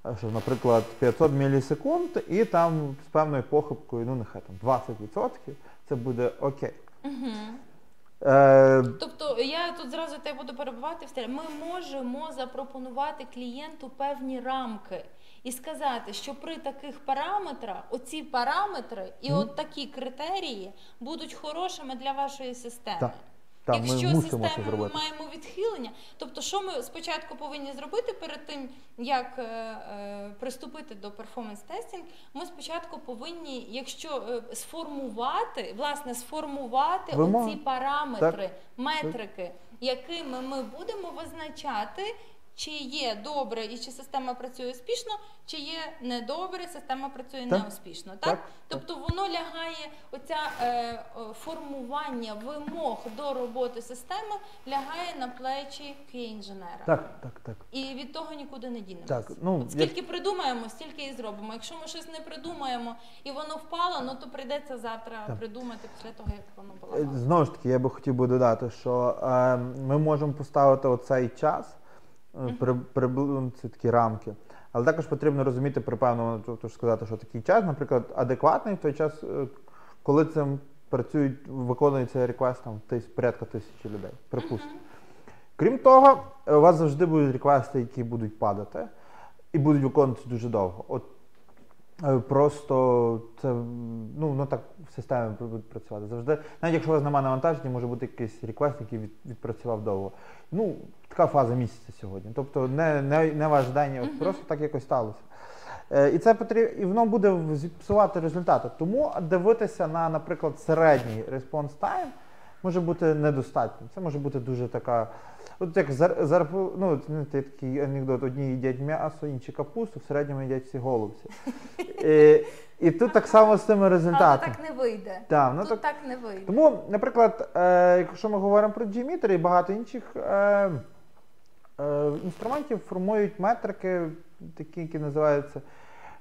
Е, Що, наприклад, 500 мілісекунд і там з певною похибкою, ну нехай там 20%, це буде окей. Угу. Е, Тобто я тут зразу тебе буду перебувати в стилі. Ми можемо запропонувати клієнту певні рамки і сказати, що при таких параметрах оці параметри і Мгм. от такі критерії будуть хорошими для вашої системи. Так. та, ми Якщо це системи ми маємо відхилення, тобто що ми спочатку повинні зробити перед тим, як е, е, приступити до перформанс-тестінг, ми спочатку повинні, якщо е, сформувати, власне, сформувати Вимоги. оці параметри, метрики, якими ми будемо визначати. Чи є добре і чи система працює успішно, чи є недобре, система працює Так. неуспішно. Так? Так. Тобто воно лягає, оця е, формування вимог до роботи системи лягає на плечі QA-інженера. Так, так, так. І від того нікуди не дінемося. Так, ну, От скільки придумаємо, стільки і зробимо. Якщо ми щось не придумаємо і воно впало, ну то прийдеться завтра Так. придумати після того, як воно було. Е, Знову ж таки, я би хотів би додати, що е, ми можемо поставити оцей час, е, при, це такі рамки. Але також потрібно розуміти припевно, тобто сказати, що такий час, наприклад, адекватний в той час, е, коли цим працюють, виконується реквест там тис, порядка тисячі людей. Припустимо. Крім того, у вас завжди будуть реквести, які будуть падати, і будуть виконуватися дуже довго. От просто це ну, воно так в системі буде працювати. Завжди, навіть якщо у вас немає навантаження, може бути якийсь реквест, який від, відпрацював довго. Ну, така фаза місяця сьогодні. Тобто не, не, не ваш день, от просто так якось сталося. Е, І це потрібно, і воно буде зіпсувати результати. Тому дивитися на, наприклад, середній response time може бути недостатньо. Це може бути дуже така. От як зар, зар, ну, знаєте, такий анекдот: одні їдять м'ясо, інші капусту, в середньому їдять всі голубці. І, (laughs) і тут так само з цими Але результатами. так не вийде. Так, ну, Тут так, так не вийде. тому, наприклад, е, якщо ми говоримо про G-Meter і багато інших е, е, інструментів формують метрики, такі, які називаються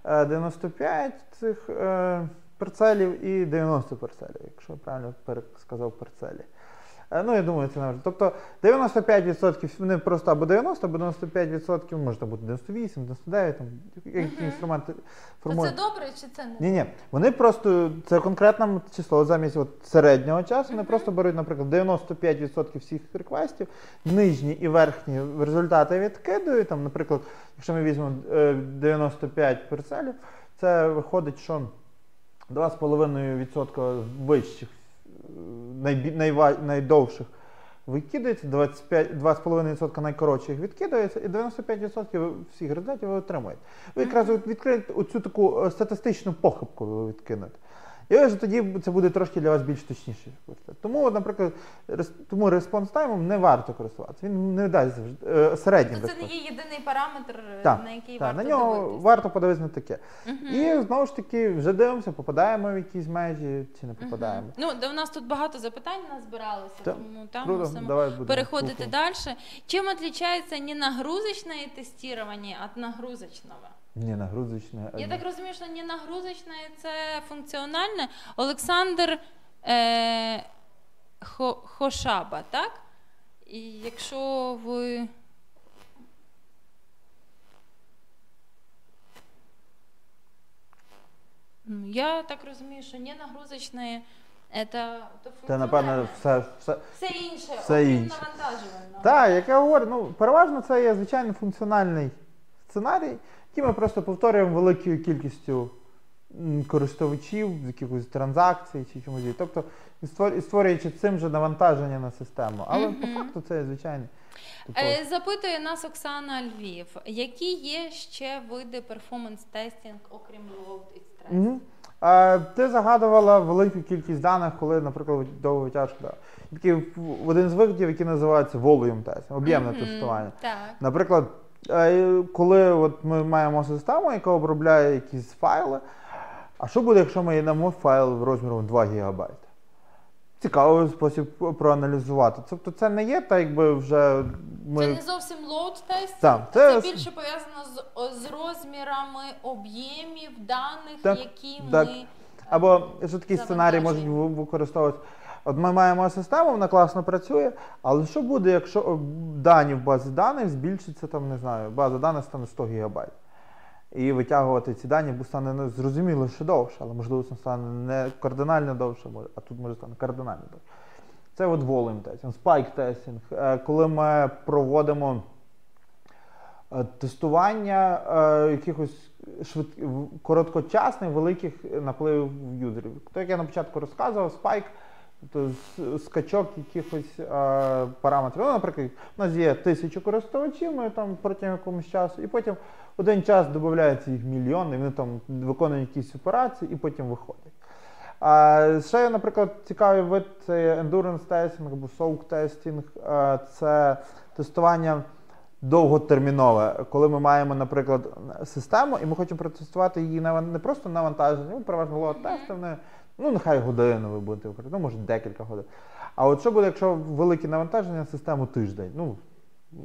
е, 95 цих е, парцелів і 90 парцелів, якщо я правильно пересказав парцелі. Е, Ну, я думаю, це не важливо. Тобто 95% вони просто або 90, або 95%, може бути 98, 99, там, які Мгм. інструменти формують. це добре чи це не Ні, ні, вони просто це конкретне число замість от середнього часу. Вони просто беруть, наприклад, 95% всіх реквестів, нижні і верхні результати відкидують. Там, наприклад, якщо ми візьмемо е, 95 перцелів, це виходить, що 2,5% вищих, найбі- найва- найдовших викидається, 25, 2,5% найкоротших відкидається, і 95% всіх результатів ви отримаєте. Ви якраз відкриєте оцю таку е, статистичну похибку ви відкинете. І ось тоді це буде трошки для вас більш точніше. Тому, от, наприклад, тому респонс таймом не варто користуватися. Він не дасть завжди е, середній То це не є єдиний параметр, е, Так, на який Так, варто на нього дивитись. варто подивитися на таке. Мгм. І знову ж таки вже дивимося, попадаємо в якісь межі чи не попадаємо. Мгм. Ну, у нас тут багато запитань назбиралося, Так, тому там Круто, мусимо давай переходити далі. Чим отличается не нагрузочное тестирование от нагрузочного? Ні, нагрузочне. Я так розумію, що не нагрузочне це функціональне. Олександр е, Хо, Хошаба, так? І якщо ви. Я так розумію, що не нагрузочне це, Це, напевно, все. все. Все інше, все окрім інше. навантажувального. Так, як я говорю, ну переважно це є звичайно функціональний сценарій, який ми просто повторюємо великою кількістю користувачів, якихось транзакцій чи чомусь. Тобто створюючи цим же навантаження на систему. Але по факту це типу, Е, Запитує нас Оксана Львів, які є ще види перформанс-тестінг, окрім load і стрес? Мгм. Е, ти загадувала велику кількість даних, коли, наприклад, довго витяжка. Такий один з видів, який називається volume test, об'ємне Мгм, тестування. Так. Наприклад, коли от ми маємо систему, яка обробляє якісь файли, а що буде, якщо ми їй дамо файл розміром 2 ГБ? Цікавий спосіб проаналізувати. Тобто це не є так, якби вже ми. Це не зовсім load тест, це, це- більше пов'язано з, з розмірами об'ємів даних, Так, які так. ми. Або що такі сценарії можуть Завантаження. От ми маємо систему, вона класно працює, але що буде, якщо дані в базі даних збільшиться, там, не знаю, база даних стане 100 ГБ. І витягувати ці дані бо стане ну, зрозуміло, що довше, але можливо це стане не кардинально довше, а тут може стане кардинально довше. Це от volume тестінг, spike тестінг, Е, коли ми проводимо е, тестування е, якихось швид... короткочасних великих напливів юзерів. То, як я на початку розказував, спайк, то с- скачок якихось е, параметрів. Ну, наприклад, у нас є тисячу користувачів, ми там протягом якогось часу, і потім один час додається їх мільйон, і вони там виконують якісь операції і потім виходять. А ще, наприклад, цікавий вид це endurance testing або soak testing. Е, Це тестування довготермінове, коли ми маємо, наприклад, систему, і ми хочемо протестувати її не просто навантаження, ну, переважно лот тести, вони, ну нехай годину ви будете використовувати, ну може декілька годин. А от що буде, якщо велике навантаження на систему тиждень? Ну,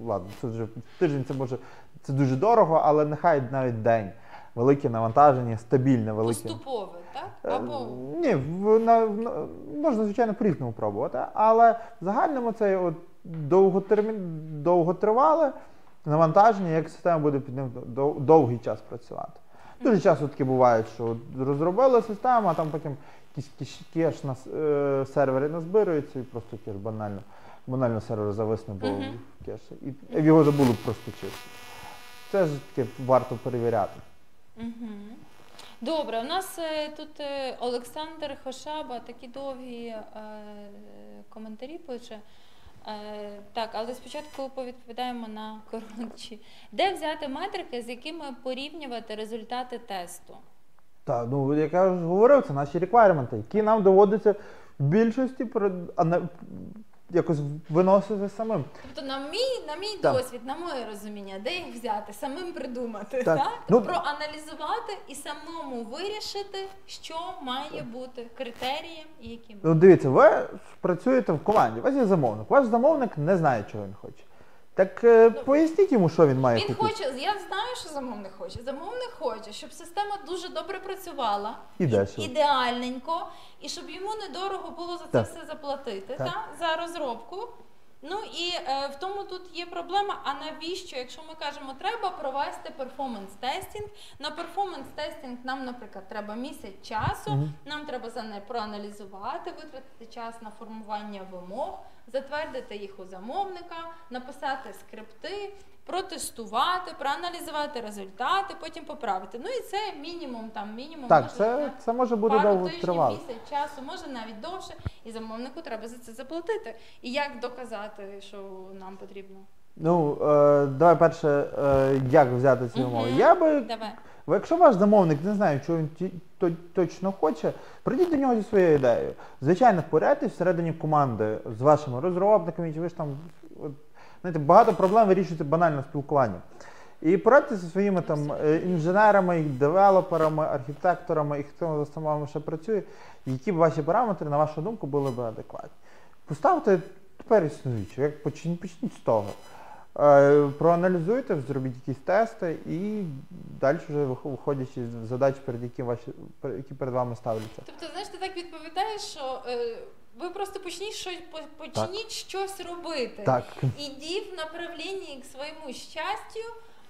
ладно, це вже тиждень це може це дуже дорого, але нехай навіть день. Велике навантаження, стабільне, велике. Поступове, так? Е, Або Ні, в, на, можна, звичайно, по-різному пробувати, але в загальному це от довготермін, довготривале навантаження, як система буде під ним довгий час працювати. Дуже часто таке буває, що от розробили систему, а там потім кеш, на е, сервері назбирується і просто кеш банально, банально сервер зависне, бо Мгм. кеш. І його забули просто чистити. Це ж таке варто перевіряти. Угу. Добре, у нас е, тут е, Олександр Хошаба такі довгі е, коментарі пише. Е, так, але спочатку повідповідаємо на коротші. Де взяти метрики, з якими порівнювати результати тесту? Так, ну як я вже говорив, це наші реквайрменти, які нам доводиться в більшості про- а якось виносити самим. Тобто, на мій, на мій Так. досвід, на моє розуміння, де їх взяти, самим придумати, Так. так? Ну- проаналізувати і самому вирішити, що має бути критерієм і яким. Ну, дивіться, ви працюєте в команді, у вас є замовник. Ваш замовник не знає, чого він хоче. Так е, поясніть йому, що він має Він хотіти. хоче, я знаю, що замовник хоче. Замовник хоче, щоб система дуже добре працювала, І ідеальненько, і щоб йому недорого було за це Так. все заплатити, Так. Та? за розробку. Ну і е, в тому тут є проблема. А навіщо, якщо ми кажемо, треба провести перформанс-тестінг, на перформанс-тестінг нам, наприклад, треба місяць часу, Мгм. нам треба за не проаналізувати, витратити час на формування вимог, затвердити їх у замовника, написати скрипти, протестувати, проаналізувати результати, потім поправити. Ну і це мінімум там мінімум Так, може, це, це може бути пару довго тижнів, тривало. місяць часу, може навіть довше, і замовнику треба за це заплатити. І як доказати, що нам потрібно? Ну, е, давай перше, е, як взяти ці Мгм. умови. Я би, Давай. бо якщо ваш замовник не знає, чого він ті- то- точно хоче, прийдіть до нього зі своєю ідеєю. Звичайно, порядьтесь всередині команди з вашими розробниками, чи ви ж там, знаєте, багато проблем вирішуєте банально спілкуванням. І порадьтеся зі своїми там е, інженерами, девелоперами, архітекторами і хто з вами ще працює, які б ваші параметри, на вашу думку, були б адекватні. Поставте тепер існуючі, як почніть, почніть з того. Е, Проаналізуйте, зробіть якісь тести і далі вже вих- виходячи з задач, перед які ваші перед- які перед вами ставляться. Тобто, знаєш, ти так відповідаєш, що е, ви просто почніть щось по- почніть щось робити. Так. Іди в направленні к своєму щастю,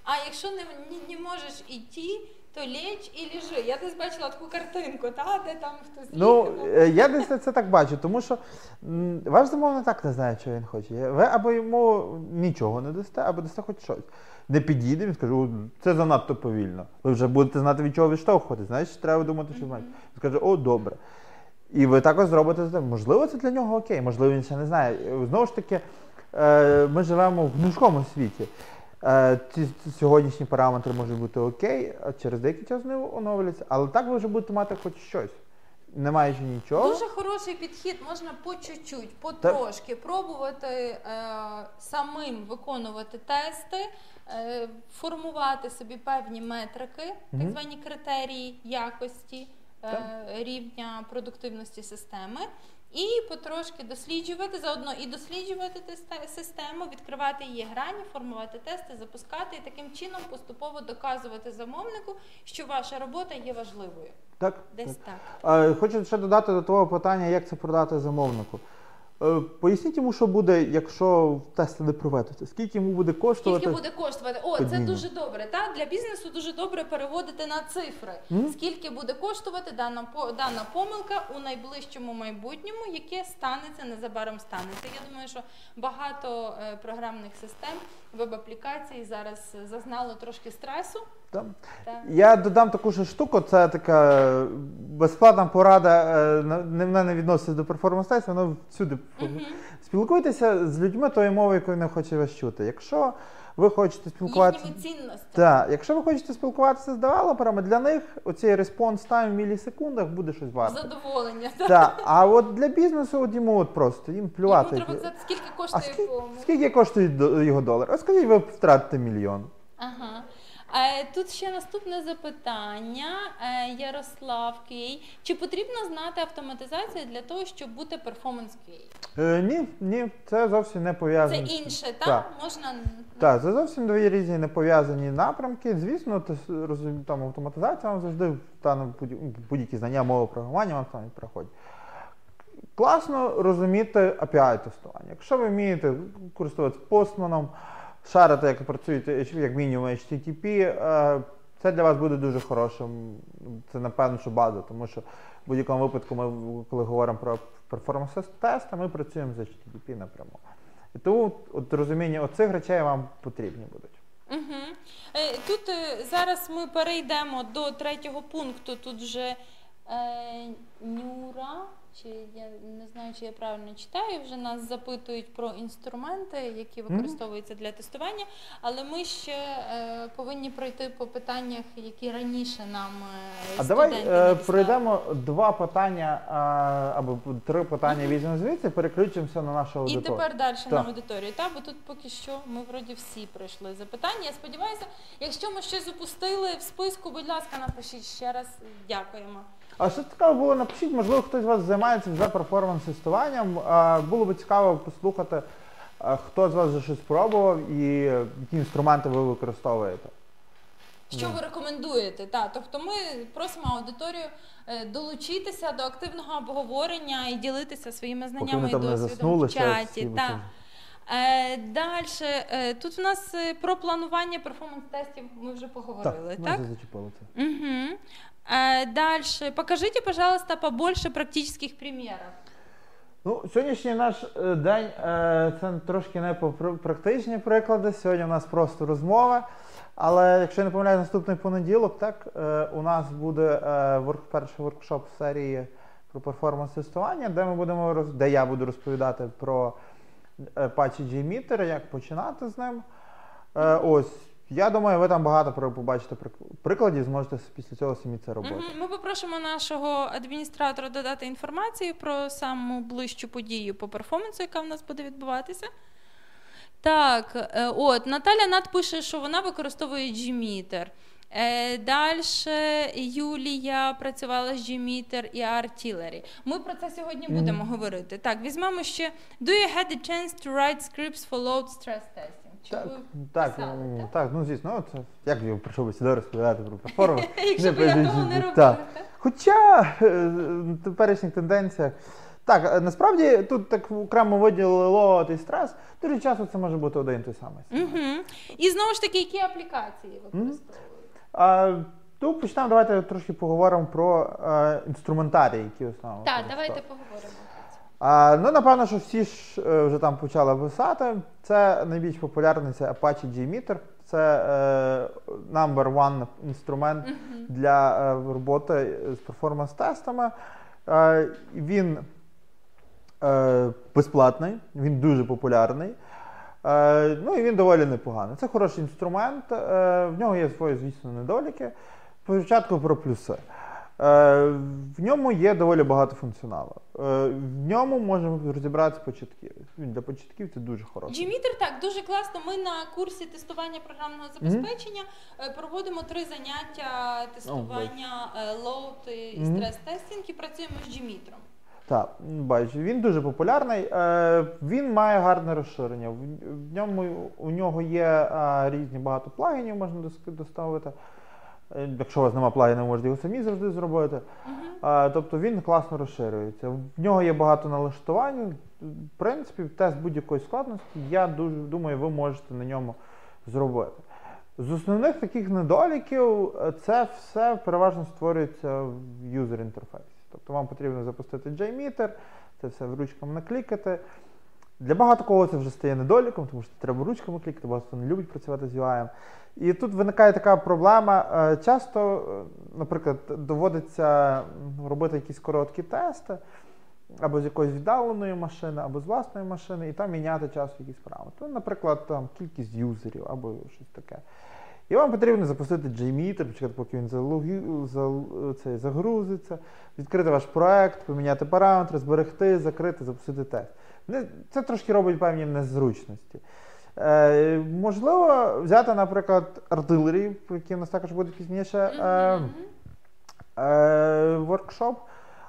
а якщо не, не, не можеш іти, то лечь і лежи. Я десь бачила таку картинку, та, де там хтось Ну, їхав. е, я десь це так бачу, тому що м, ваш замовник так не знає, що він хоче. Ви або йому нічого не дасте, або дасте хоч щось. Не підійде, він скаже, це занадто повільно. Ви вже будете знати, від чого відштовхувати. Значить, треба думати, що маєте. Він скаже, о, добре. І ви також зробите це. Можливо, це для нього окей, можливо, він ще не знає. Знову ж таки, е, ми живемо в гнучкому світі. Е, Ці сьогоднішні параметри можуть бути окей, а через деякий час вони оновляться, але так ви вже будете мати хоч щось. Не маючи нічого. Дуже хороший підхід, можна по чуть-чуть, потрошки пробувати е, самим виконувати тести, е, формувати собі певні метрики, так звані критерії якості Так. рівня продуктивності системи. І потрошки досліджувати заодно і досліджувати систему, відкривати її грані, формувати тести, запускати і таким чином поступово доказувати замовнику, що ваша робота є важливою. Так, Десь так. так. Е, Хочу ще додати до того питання, як це продати замовнику. Е, Поясніть йому, що буде, якщо тести не проведете. Скільки йому буде коштувати? Скільки буде коштувати? О, це дуже добре. Та для бізнесу дуже добре переводити на цифри. Мгм. Скільки буде коштувати дана дана помилка у найближчому майбутньому, яке станеться незабаром станеться. Я думаю, що багато е, програмних систем, веб-аплікацій зараз зазнало трошки стресу. Та. Та. Я додам таку ж штуку, це така безплатна порада, е, не вона не відноситься до перформанс воно всюди. Мгм. Спілкуйтеся з людьми тою мовою, якою не хоче вас чути. Якщо ви хочете спілкуватися. Так, якщо ви хочете спілкуватися з девелоперами, для них оцей респонс тайм в мілісекундах буде щось варто. Задоволення. та. Так, а от для бізнесу от йому от просто їм плювати. Йому треба сказати, скільки А коштує скільки, скільки коштує його долар? А скажіть, ви втратите мільйон. Ага. Е, Тут ще наступне запитання. Е, Ярослав Кей. Чи потрібно знати автоматизацію для того, щоб бути перформанс QA? Е, ні, ні, це зовсім не пов'язано. з- інше, так? Так. Можна Так, це зовсім дві різні не пов'язані напрямки. Звісно, там автоматизація вам завжди та, будь- будь-які знання мови програмування вам там проходять. Класно розуміти API тестування. Якщо ви вмієте користуватися постманом, шарити, як працюєте, як мінімум HTTP, е, це для вас буде дуже хорошим. Це напевно, що база, тому що в будь-якому випадку, ми, коли говоримо про перформанс тести, ми працюємо з HTTP напряму. І тому от розуміння оцих речей вам потрібні будуть. Угу. Тут е, зараз ми перейдемо до третього пункту. Тут вже е, Нюра чи я не знаю, чи я правильно читаю. Вже нас запитують про інструменти, які використовуються для тестування. Але ми ще е, повинні пройти по питаннях, які раніше нам е, А давай студенти е, надіслали. пройдемо два питання а, або три питання візьмемо звідси, переключимося на нашу І аудиторію. тепер далі на Так. аудиторію. Та, бо тут поки що ми вроді всі пройшли запитання. Я сподіваюся, якщо ми щось упустили в списку, будь ласка, напишіть ще раз. Дякуємо. А що цікаво було, напишіть, можливо, хтось з вас займається вже перформанс-тестуванням. Було б цікаво послухати, хто з вас вже щось спробував і які інструменти ви використовуєте. Що ви рекомендуєте? Та, тобто ми просимо аудиторію е, долучитися до активного обговорення і ділитися своїми знаннями і досвідом в чаті. всі, Та. це- Е, Далі, е, тут у нас про планування перформанс-тестів ми вже поговорили, ми так? вже зачепили це. Угу. Э, дальше. Покажите, пожалуйста, побольше практических примеров. Ну, сьогоднішній наш е, день е, це трошки не по практичні приклади. Сьогодні у нас просто розмова. Але якщо я не помиляю, наступний понеділок, так е, у нас буде перший воркшоп серії про перформанс-тестування, де ми будемо роз, де я буду розповідати про патчі JMeter, як починати з ним. Ось. Я думаю, ви там багато побачите прикладів, зможете після цього самі це робити. Мгм. Ми попросимо нашого адміністратора додати інформацію про саму ближчу подію по перформансу, яка в нас буде відбуватися. Так, е, от Наталя Над пише, що вона використовує Gmeter. Е, Далі Юлія працювала з Gmeter і Artillery. Ми про це сьогодні Мгм. будемо говорити. Так, візьмемо ще Do you had the chance to write scripts for load stress testing? Так, так, писали, ну, так? так, ну звісно, от, як я прийшов би сюди розповідати про перформанс. (laughs) Якщо б я того не так? Хоча е, в теперішніх тенденціях. Так, е, насправді тут так окремо виділило і стрес. Дуже часто це може бути один той самий. Угу. І знову ж таки, які аплікації використовують? Тут почнемо, давайте трошки поговоримо про е, інструментарій, які основно. Так, давайте поговоримо. А, ну, напевно, що всі ж е, вже там почали писати. Це найбільш популярний це Apache JMeter. Це е, number one інструмент Мгм. для е, роботи з перформанс-тестами. Е, він е, безплатний, він дуже популярний. Е, ну і він доволі непоганий. Це хороший інструмент, е, в нього є свої, звісно, недоліки. Спочатку про плюси. Е, в ньому є доволі багато функціоналу. Е, в ньому можемо розібратися початківець. Він для початківців дуже хороший. Gmeter, так, дуже класно. Ми на курсі тестування програмного забезпечення е, проводимо три заняття тестування load і стрес-тестинг і працюємо з Gmeter. Так, бачу, він дуже популярний. Він має гарне розширення. В, ньому у нього є різні багато плагінів, можна дос- доставити. Е, Якщо у вас немає плагінів, можете його самі завжди зробити. Е, тобто він класно розширюється. В нього є багато налаштувань. В принципі, тест будь-якої складності, я дуже думаю, ви можете на ньому зробити. З основних таких недоліків е, це все переважно створюється в юзер інтерфейсі. Тобто вам потрібно запустити JMeter, це все ручками наклікати. Для багато кого це вже стає недоліком, тому що треба ручками клікати, багато хто не любить працювати з UI. І тут виникає така проблема. е, Часто, е, наприклад, доводиться робити якісь короткі тести, або з якоїсь віддаленої машини, або з власної машини, і там міняти час в якісь параметри. Ну, Наприклад, там кількість юзерів або щось таке. І вам потрібно запустити JMeter, почекати, поки він залогі... зал... це, загрузиться, відкрити ваш проект, поміняти параметри, зберегти, закрити, запустити тест. Це трошки робить певні незручності. Е, можливо, взяти, наприклад, артилерії, про які у нас також буде пізніше. Е, е, воркшоп.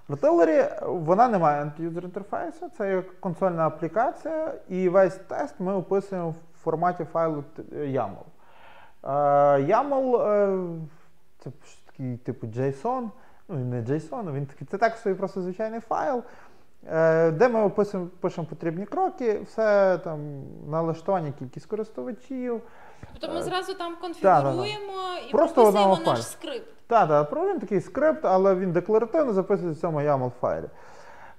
Artillery, вона не має антиюзер інтерфейсу, це є консольна аплікація, і весь тест ми описуємо в форматі файлу YAML. Е, YAML це такий типу JSON, ну не JSON, він такий, це так собі просто звичайний файл, де ми описуємо, пишемо потрібні кроки, все там налаштування, кількість користувачів. Тобто ми Е, зразу там конфігуруємо і Просто прописуємо наш скрипт. Так, так, проводимо такий скрипт, але він декларативно записується в цьому YAML файлі.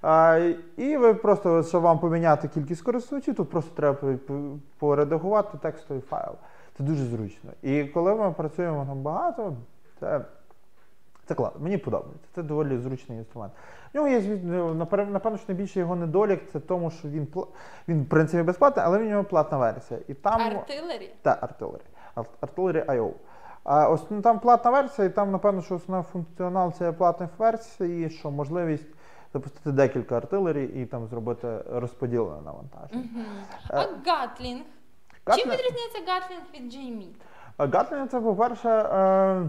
А, і ви просто, щоб вам поміняти кількість користувачів, тут просто треба по- по- поредагувати текстовий файл. Це дуже зручно. І коли ми працюємо там багато, це, Це клас, мені подобається. Це доволі зручний інструмент. В нього є напевно, що найбільший його недолік це тому, що він він в принципі безплатний, але в нього платна версія. І там Артилері. та Artillery. Ар- Artillery IO. А ось ну, там платна версія, і там, напевно, що основний функціонал цієї платної версії, що можливість запустити декілька артилерій і там зробити розподілене навантаження. Мгм. А Гатлінг? Чим відрізняється Гатлінг від JMIT? А Гатлінг це, по-перше, е,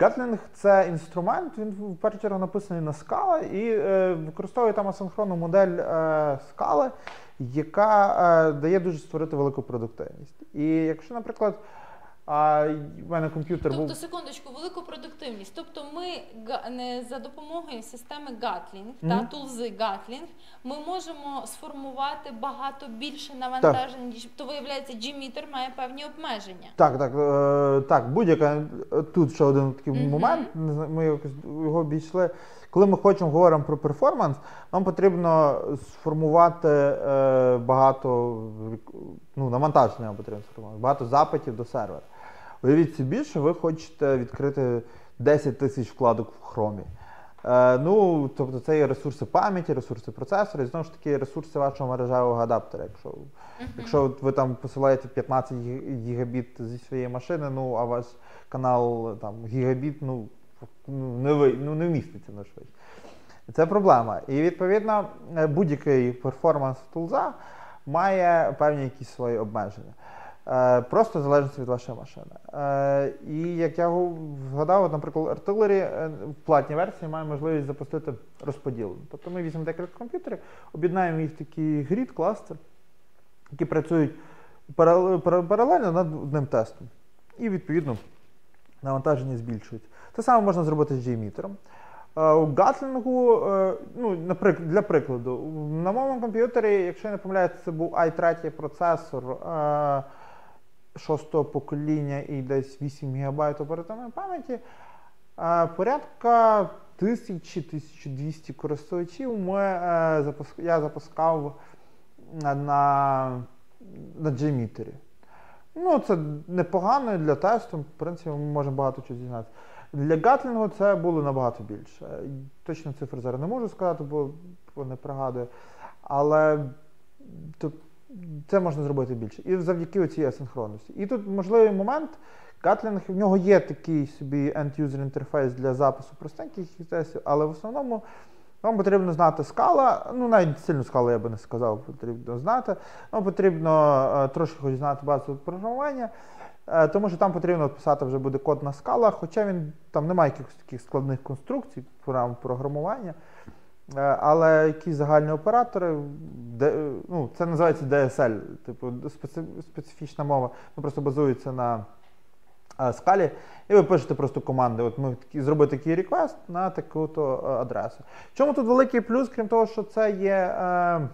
Гатлінг це інструмент, він в першу чергу написаний на скала і е, використовує там асинхронну модель е, скали, яка е, дає дуже створити велику продуктивність. І якщо, наприклад, а, в мене комп'ютер Тобто, був. секундочку, велику продуктивність. Тобто, ми за допомогою системи Gatling та тулзи Gatling ми можемо сформувати багато більше навантажень. ніж- То виявляється, G-метр має певні обмеження. Так, так, е, так, будь-яка тут ще один такий Мгм. момент. Ми якось його обійшли. Коли ми хочемо говоримо про перформанс, нам потрібно сформувати е, багато ну, навантаження нам потрібно сформувати, багато запитів до сервера. Уявіть собі, що ви хочете відкрити 10 тисяч вкладок в хромі. Е, ну, тобто це є ресурси пам'яті, ресурси процесора, і знову ж таки ресурси вашого мережевого адаптера. Якщо, якщо ви там посилаєте 15 гігабіт зі своєї машини, ну а ваш канал там гігабіт, ну, ну, не, ви, ну, не вміститься на швидше. Це проблема. І відповідно е, будь-який перформанс тулза має певні якісь свої обмеження. Е, Просто в залежності від вашої машини. Е, І як я згадав, наприклад, е, в платній версії має можливість запустити розподіл. Тобто ми візьмемо декілька комп'ютерів, об'єднаємо їх в такий грід, кластер, які працюють паралельно над одним тестом. І відповідно навантаження збільшується. Те саме можна зробити з G-мітером. Е, У Гатлінгу, е, ну, для прикладу, на моєму комп'ютері, якщо я не помиляюся, це був i3 процесор е, шостого покоління і десь 8 ГБ оперативної пам'яті. Е, Порядка 1000-1200 користувачів ми, е, я запускав на, на G-мітері. Ну, це непогано для тесту, в принципі, ми можемо багато чого дізнатися. Для Гатлінгу це було набагато більше. Точно цифр зараз не можу сказати, бо, бо не пригадую. Але то, це можна зробити більше. І завдяки цій асинхронності. І тут можливий момент. Гатлінг, в нього є такий собі end-user інтерфейс для запису простеньких тестів, але в основному вам потрібно знати скала, ну навіть сильну скалу я би не сказав, потрібно знати. Вам потрібно е, трошки хоч знати базу програмування, е, тому що там потрібно писати вже буде код на скалах, хоча він там немає якихось таких складних конструкцій, програм програмування. Е, Але якісь загальні оператори, де, ну, це називається DSL, типу специ- специфічна мова, ну, просто базується на скалі, і ви пишете просто команди. От ми такі, зробити такий реквест на таку-то е, адресу. Чому тут великий плюс, крім того, що це є, е,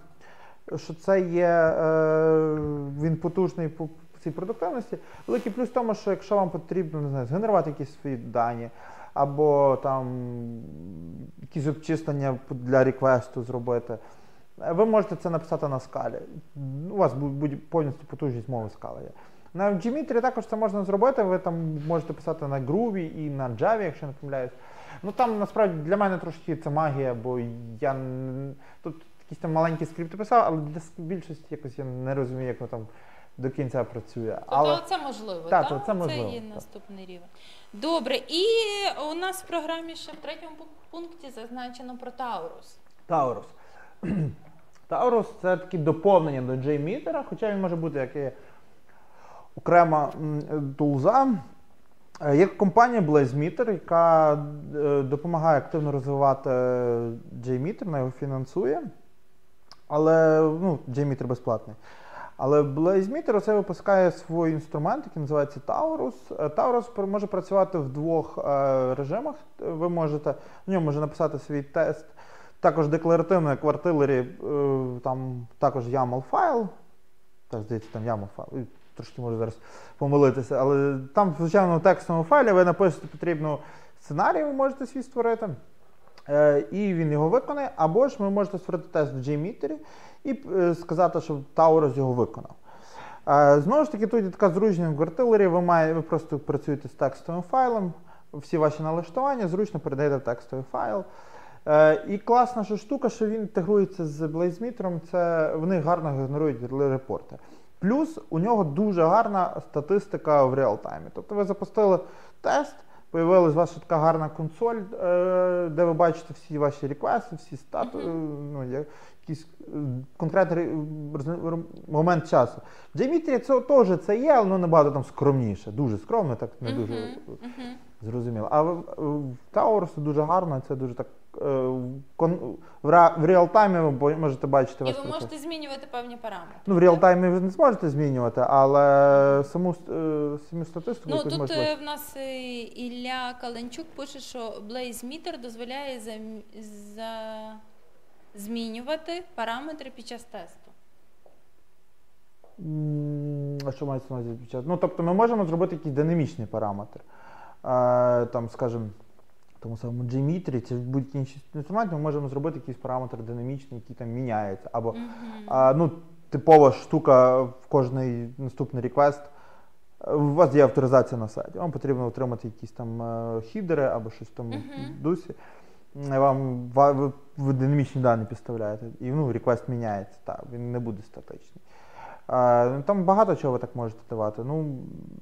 що це є е, він потужний по цій продуктивності. Великий плюс в тому, що якщо вам потрібно не знаю, згенерувати якісь свої дані, або там якісь обчислення для реквесту зробити. е, Ви можете це написати на скалі. У вас буде повністю потужність мови скали є. На Gmetrі також це можна зробити. Ви там можете писати на Groovy і на Java, якщо не помиляюсь. Ну там насправді для мене трошки це магія, бо я тут якісь там маленькі скрипти писав, але для більшості якось я не розумію, як воно там до кінця працює. Тобто Але це можливо, Так, так? це можливо, є так. наступний рівень. Добре, і у нас в програмі ще в третьому пункті зазначено про Taurus. Taurus. Taurus це таке доповнення до JMeter, хоча він може бути як і окрема тулза. Е, Є компанія BlazeMeter, яка е, допомагає активно розвивати JMeter, вона його фінансує. Але ну, JMeter безплатний. Але BlazeMeter оце випускає свій інструмент, який називається Taurus. Е, Taurus може працювати в двох е, режимах. Ви можете в ньому може написати свій тест. Також декларативно, як в е, там також YAML файл. Так, здається, там YAML файл. Трошки можу зараз помилитися, але там, в звичайному текстовому файлі ви напишете потрібну сценарій, ви можете свій створити. Е, і він його виконає, або ж ви можете створити тест в JMeter і е, сказати, що Taurus його виконав. Е, знову ж таки, тут є така зручність в Artillery, ви, має, ви просто працюєте з текстовим файлом, всі ваші налаштування, зручно передаєте в текстовий файл. І класна що штука, що він інтегрується з BlazeMeter, це вони гарно генерують репорти. Плюс у нього дуже гарна статистика в реалтаймі. Тобто ви запустили тест, появилась ваша така гарна консоль, е, де ви бачите всі ваші реквести, всі статуси, ну, якийсь е, конкретний момент часу. В Джеймітрі це теж це є, але набагато там скромніше, дуже скромно, так не дуже зрозуміло. А в Таурусу дуже гарно, це дуже так Е, в реалтаймі ви можете бачити. І ви можете змінювати певні параметри. Ну, в реалтаймі ви не зможете змінювати, але саму е, саму статистику. Ну тут в нас е, Ілля Каленчук пише, що Blaze Meter дозволяє за... за... змінювати параметри під час тесту. А що мається на увазі під час? Ну, тобто ми можемо зробити якийсь динамічний параметр. Там, скажімо, тому самому Gmetrі, чи будь-який інший інструмент, ми можемо зробити якийсь параметр динамічний, який там міняється. Або mm-hmm. а, ну, типова штука в кожний наступний реквест. У вас є авторизація на сайті. Вам потрібно отримати якісь там е, хідери або щось там mm-hmm. дусі. Вам ви, ви динамічні дані підставляєте, і ну, реквест міняється, так, він не буде статичний. Ну, там багато чого ви так можете давати. Ну,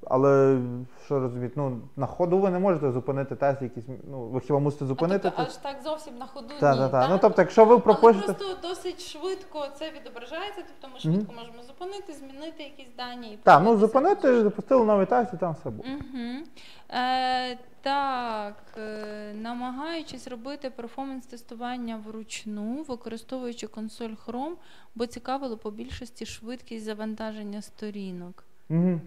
але що розуміти, ну, на ходу ви не можете зупинити тест, якийсь, ну, ви хіба мусите зупинити. А тобто, аж так зовсім на ходу та, ні, та, та. Ну, тобто, якщо ви пропишете... Але просто досить швидко це відображається, тобто ми швидко mm-hmm. можемо зупинити, змінити якісь дані. і Так, ну зупинити, запустили новий тест і там все буде. Угу. Е, так, е, намагаючись робити перформанс-тестування вручну, використовуючи консоль Chrome, бо цікавило по більшості швидкість завантаження сторінок. Угу.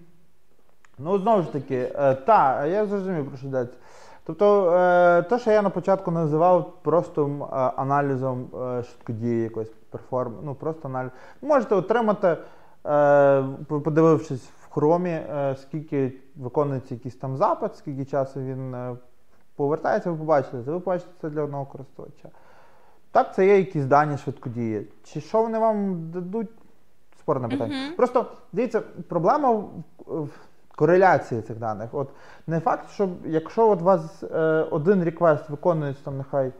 Ну, знову ж таки, е, та, я зрозумів, про що йдеться. Тобто, е, те, що я на початку називав просто е, аналізом е, швидкодії якоїсь перформ, ну просто аналіз. Можете отримати, е, подивившись хромі, е, скільки виконується якийсь там запит, скільки часу він е, повертається, ви побачите, це ви побачите це для одного користувача. Так, це є якісь дані швидкодії. Чи що вони вам дадуть? Спорне питання. Uh -huh. Просто дивіться, проблема в, кореляції цих даних. От Не факт, що якщо от вас е, один реквест виконується там нехай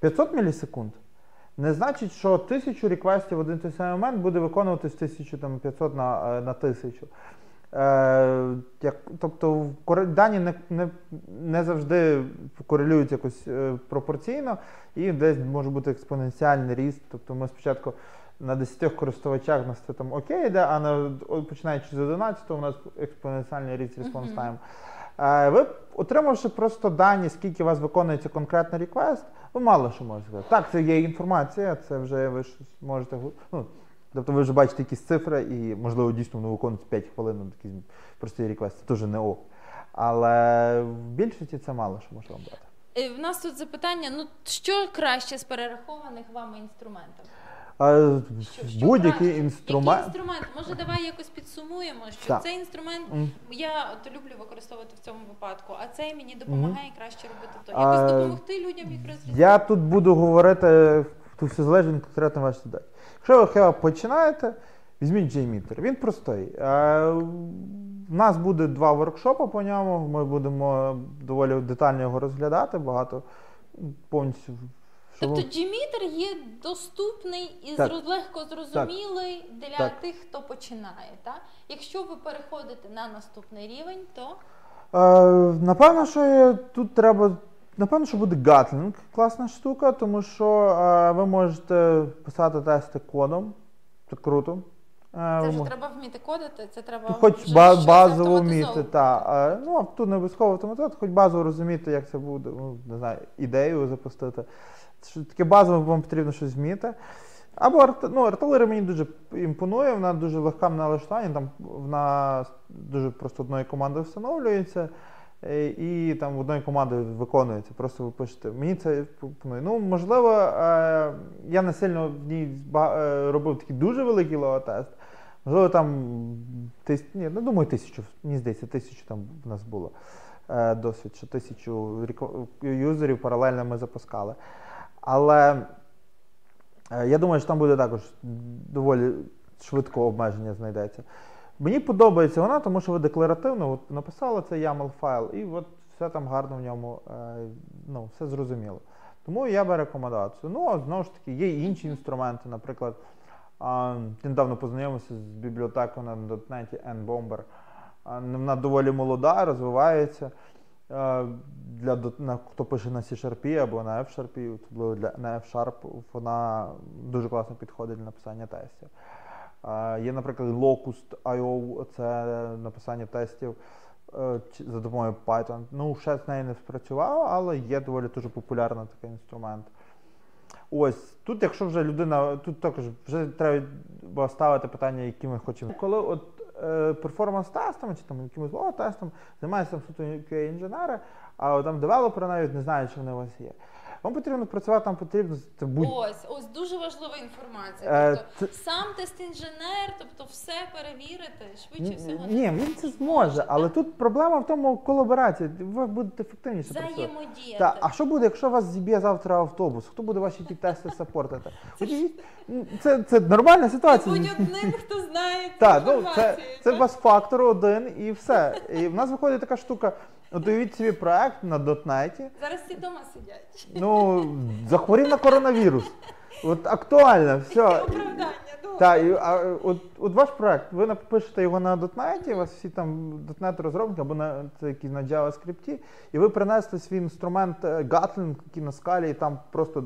500 мілісекунд, не значить, що тисячу реквестів в один той самий момент буде виконуватись 1500 на, е, на тисячу як, Тобто дані не не, не завжди корелюють якось е, пропорційно, і десь може бути експоненціальний ріст. Тобто ми спочатку на 10 користувачах нас це там окей, йде, а на починаючи з 11 у нас експоненціальний ріст респонс тайм. Е, ви, отримавши просто дані, скільки у вас виконується конкретний реквест, ви мало що можете сказати. Так, це є інформація, це вже ви щось можете. ну, Тобто ви вже бачите якісь цифри, і, можливо, дійсно воно виконується 5 хвилин на такий простий реквест. Це теж не ок. Але в більшості це мало що можна брати. Е, в нас тут запитання: ну що краще з перерахованих вами інструментів? Будь-який інструмент. Який інструмент? Може, давай якось підсумуємо, що так. цей інструмент mm. я от люблю використовувати в цьому випадку, а цей мені допомагає mm. краще робити то. Якось а, допомогти людям їх розрізати. Я тут буду говорити, тут все залежить конкретно вашої задачі. Якщо ви починаєте, візьміть JMeter. Він простий. У нас буде два воркшопи по ньому. Ми будемо доволі детально його розглядати, багато повністю. Тобто Gmeter є доступний і так. легко зрозумілий так. для так. тих, хто починає. Так? Якщо ви переходите на наступний рівень, то. Е, напевно, що тут треба Напевно, що буде Gatling класна штука, тому що е, ви можете писати тести кодом. Це круто. Е, це ж треба вміти кодити, це треба хоч вже ба- базово вміти. Та. Е, ну, тут не обов'язково автоматизувати, хоч базово розуміти, як це буде, ну, не знаю, ідею запустити. Таке базово вам потрібно щось вміти. Або ну, артилерія мені дуже імпонує, вона дуже легка на налаштування, там вона дуже просто одною командою встановлюється. Е, і там в одної команди виконується. Просто ви пишете. Мені це. Ну, можливо, е, я не сильно в ній е, робив такий дуже великий логотест. Можливо, там тис... Ні, ну думаю, тисячу, мені здається, тисячу там в нас було досвід, що тисячу юзерів паралельно ми запускали. Але я думаю, що там буде також доволі швидко обмеження знайдеться. Мені подобається вона, тому що ви декларативно от написали цей YAML файл, і от все там гарно в ньому, е, ну, все зрозуміло. Тому я би рекомендацію. Ну, а знову ж таки, є інші інструменти, наприклад, а, недавно познайомився з бібліотекою на .NET N-Bomber. А, Вона доволі молода, розвивається. Е, Для, на, хто пише на C-Sharp або на F-Sharp, особливо для на F-Sharp, вона дуже класно підходить для написання тестів. Є, наприклад, Locust.io, це написання тестів е, за допомогою Python. Ну, ще з нею не спрацював, але є доволі дуже популярний такий інструмент. Ось тут, якщо вже людина, тут також вже треба ставити питання, які ми хочемо. Коли от е, перформанс-тестами чи там якимось лого-тестом займаються суто QA інженери, а там девелопери навіть не знають, що вони у вас є. Вам потрібно працювати, там потрібно будь Ось, ось дуже важлива інформація. Е, Тобто сам тест-інженер, тобто все перевірити, швидше всього. Ні, він це зможе, але тут проблема в тому колаборації. Ви будете ефективніше взаємодіяти. Так, а що буде, якщо вас зіб'є завтра автобус? Хто буде ваші ті тести (laughs) сапортити? Це, це нормальна ситуація. Будь одним, хто знає цю Так, ну це, це так? бас-фактор один і все. І в нас виходить така штука. От уявіть собі проект на дотнеті. Зараз всі вдома сидять. Ну, захворів на коронавірус. От актуально, все. Оправдання. Так, і, а, от, от ваш проект, ви напишете його на .NET, у вас всі там .NET розробники або на це якісь на JavaScript, і ви принесли свій інструмент е, Gatling, який на скалі, і там просто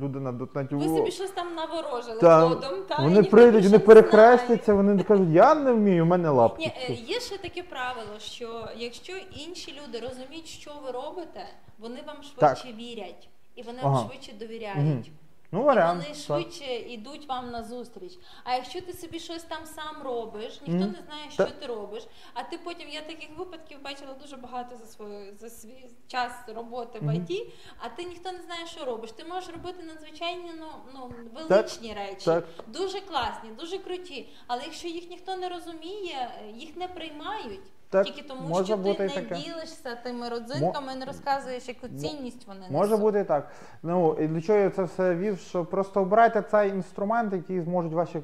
люди на .NET. Ви собі щось там наворожили та, кодом, та, вони прийдуть, вони перехрестяться, вони кажуть, я не вмію, у мене лапки. Ні, е, є ще таке правило, що якщо інші люди розуміють, що ви робите, вони вам швидше вірять і вони Ага. вам швидше довіряють. Мгм. Ну, варіант. вони швидше йдуть вам на зустріч. А якщо ти собі щось там сам робиш, ніхто не знає, що ти робиш. А ти потім я таких випадків бачила дуже багато за свою за свій час роботи в. IT, а ти ніхто не знає, що робиш. Ти можеш робити надзвичайні ну, ну величні речі, так. дуже класні, дуже круті. Але якщо їх ніхто не розуміє, їх не приймають. Так, Тільки тому, може що бути ти не таке. ділишся тими родзинками, не розказуєш, яку цінність вони несуть. Може бути і так. Ну і для чого я це все вів? Що просто обирайте цей інструмент, який зможуть ваші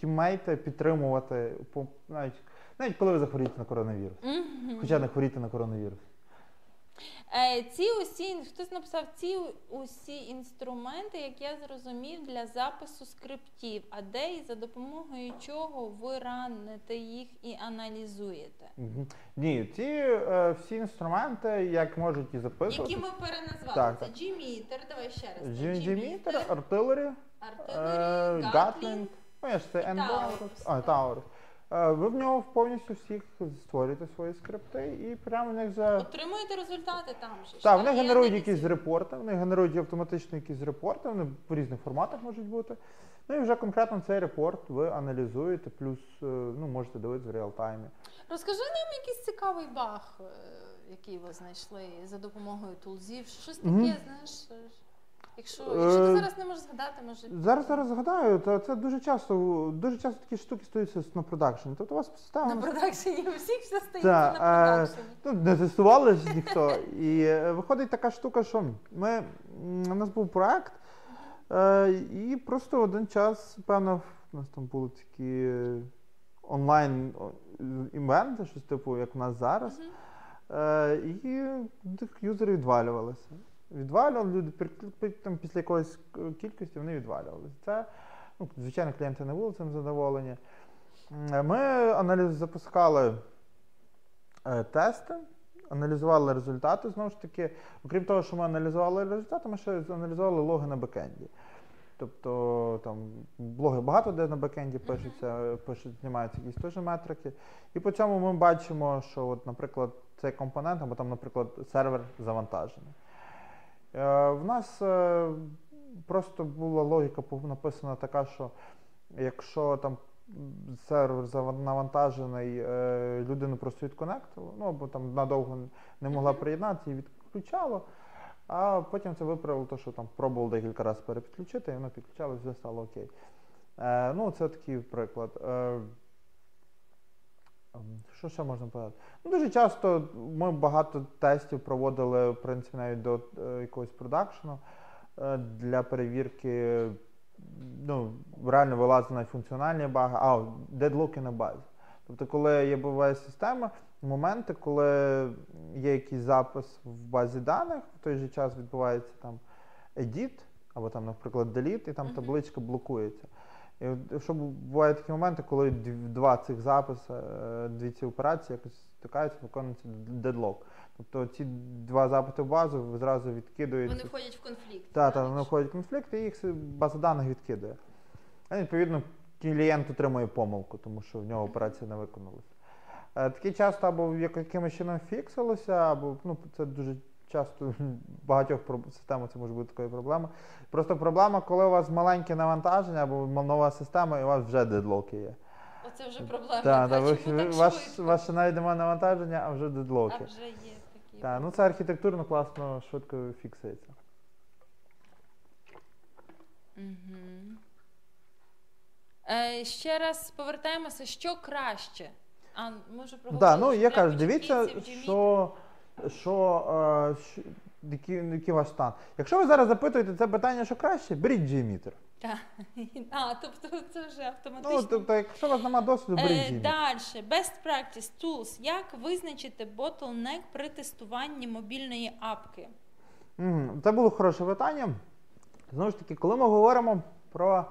тіммейти підтримувати, навіть, навіть коли ви захворієте на коронавірус. Хоча не хворіти на коронавірус. Е, Ці усі хтось написав ці усі інструменти, як я зрозумів, для запису скриптів, а де і за допомогою чого ви раните їх і аналізуєте. Ні, ці е, всі інструменти, як можуть і записувати. Які ми переназвали? Так, Це так. G-Meter, давай ще раз. G-Meter, G-Meter, артилері, Артилерії, Gatling, ну я ж це N Taurus, Е, Ви в нього повністю всіх створюєте свої скрипти і прямо в них за. Отримуєте результати там же. Так, вони генерують аналізуєте. якісь репорти, вони генерують автоматично якісь репорти, вони в різних форматах можуть бути. Ну і вже конкретно цей репорт ви аналізуєте, плюс е, ну, можете дивитися в реал-таймі. Розкажи нам якийсь цікавий баг, е, який ви знайшли за допомогою тулзів. Щось таке, Мгм. знаєш. Е, Якщо, якщо ти зараз не можеш згадати, може. Зараз зараз згадаю, то це дуже часто, дуже часто такі штуки стаються на продакшені. Тобто у вас На продакшені у всіх все стається на е, продакшені. Ну, не тестували ж ніхто. І е, виходить така штука, що ми, у нас був проект, і просто один час, певно, у нас там були такі онлайн івенти, щось типу, як у нас зараз. І тих юзери відвалювалися. Відвалювали люди там, після якоїсь кількості вони відвалювалися. Це, ну, звичайно, клієнти не були цим задоволені. Ми аналіз запускали е, тести, аналізували результати. Знову ж таки, окрім того, що ми аналізували результати, ми ще аналізували логи на бекенді. Тобто там блоги багато де на бекенді пишуться, пишуть, знімаються якісь теж метрики. І по цьому ми бачимо, що, от, наприклад, цей компонент, або там, наприклад, сервер завантажений. Е, в нас е, просто була логіка написана така, що якщо там сервер навантажений, е, людину просто відконектило, ну або там надовго не могла приєднатися і відключало. А потім це виправило те, що там пробував декілька разів перепідключити, і воно підключалося, все стало окей. Е, ну, це такий приклад. Е, що ще можна сказати? Ну, дуже часто ми багато тестів проводили, в принципі, навіть до е, якогось продакшену е, для перевірки. Ну, реально вилазили на функціональні баги, а дедлоки на базі. Тобто, коли є буває система, моменти, коли є якийсь запис в базі даних, в той же час відбувається там edit, або там, наприклад, delete, і там табличка блокується. І от, що бувають такі моменти, коли дв- два цих записи, е, дві ці операції якось стикаються, виконується дедлок. Тобто ці два запити в базу зразу відкидуєте. Вони входять в конфлікт. Так, так, вони входять в конфлікт, і їх база даних відкидає. А відповідно, клієнт отримує помилку, тому що в нього операція не виконалася. Е, Таке часто або як- якимось чином фіксилося, або ну, це дуже часто в багатьох системах це може бути такою проблемою. Просто проблема, коли у вас маленьке навантаження або нова система, і у вас вже дедлоки є. Оце вже проблема. Так, та, ви, ви, ваш, ваше навіть немає навантаження, а вже дедлоки. А вже є такі. Так, ну це архітектурно класно, швидко фіксується. Угу. Е, ще раз повертаємося, що краще. А, ми вже проговорили. Ну я кажу, дивіться, що, що, е, що який, який ваш стан. Якщо ви зараз запитуєте це питання, що краще, беріть Gmeter. Так. (laughs) А, тобто це вже автоматично. Ну, тобто, якщо у вас немає досвіду, беріть Е, Gmeter. Далі, best practice tools. Як визначити bottleneck при тестуванні мобільної апки? Це було хороше питання. Знову ж таки, коли ми говоримо про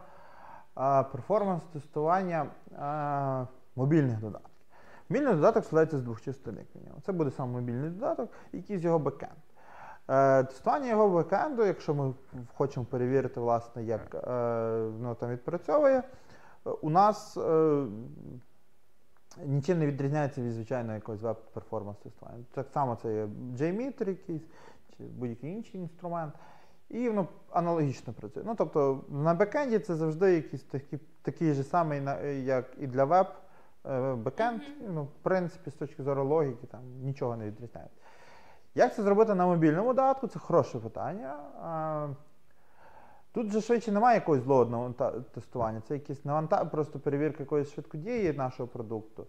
перформанс тестування мобільних додатків. Мобільний додаток складається з двох частин, як мінімум. Це буде сам мобільний додаток і якийсь його бекенд. Тестування його бекенду, якщо ми хочемо перевірити, власне, як е, воно там відпрацьовує, у нас е, нічим не відрізняється від звичайного якогось веб-перформанс тестування. Так само це є JMeter якийсь чи будь-який інший інструмент. І воно аналогічно працює. Ну, тобто на бекенді це завжди якийсь такий, такий же самий, як і для веб бекенд. Мгм. Ну, в принципі, з точки зору логіки, там нічого не відрізняється. Як це зробити на мобільному додатку? Це хороше питання. Тут же швидше немає якогось злого тестування. Це якісь наванта... просто перевірка якоїсь швидкодії нашого продукту.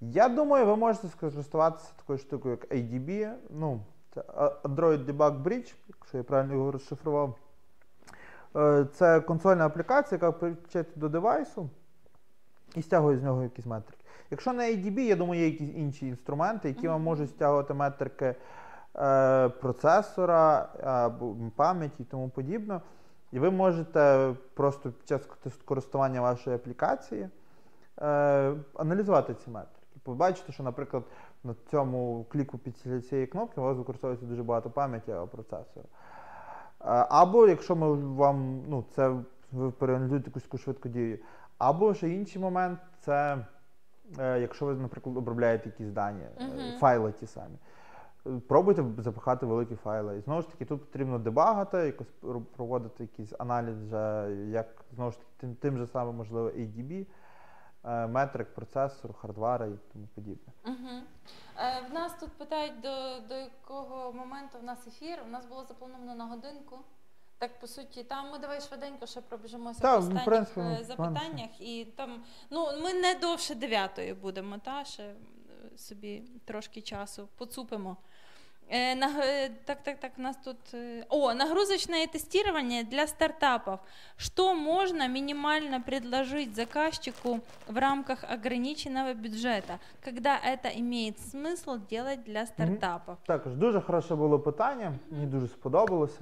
Я думаю, ви можете скористуватися такою штукою, як ADB. Ну, це Android Debug Bridge, якщо я правильно його розшифрував. Е, Це консольна аплікація, яка підключається до девайсу і стягує з нього якісь метрики. Якщо не ADB, я думаю, є якісь інші інструменти, які вам можуть стягувати метрики е, процесора або пам'яті і тому подібне. І ви можете просто під час користування вашої аплікації е, аналізувати ці метрики. Побачите, що, наприклад, на цьому кліку під цієї кнопки у вас використовується дуже багато пам'яті або процесора. Е, Або якщо ми вам, ну, це ви переаналізуєте якусь таку швидку дію. Або ще інший момент це е, якщо ви, наприклад, обробляєте якісь дані, Мгм. файли ті самі. Пробуйте запихати великі файли. І знову ж таки, тут потрібно дебагати, якось проводити якийсь аналіз, вже, як знову ж таки, тим, тим же самим, можливо, ADB, е, метрик, процесор, хардвара і тому подібне. Угу. Е, в нас тут питають, до, до якого моменту в нас ефір. У нас було заплановано на годинку. Так, по суті, там ми давай швиденько ще пробіжимося Та, по в останніх принципі, е, ну, запитаннях. І там, ну, ми не довше дев'ятої будемо, та ще е, собі трошки часу поцупимо. Е, наг- э, Так, так, так, у нас тут... э, О, нагрузочное тестирование для стартапов. Что можно минимально предложить заказчику в рамках ограниченного бюджета, когда это имеет смысл делать для стартапов? Також дуже хороше було питання, мені дуже сподобалося.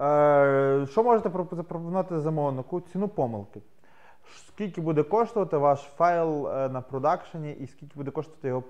Е, що можете пропо- запропонувати замовнику? Ціну помилки. Скільки буде коштувати ваш файл е, на продакшені і скільки буде коштувати його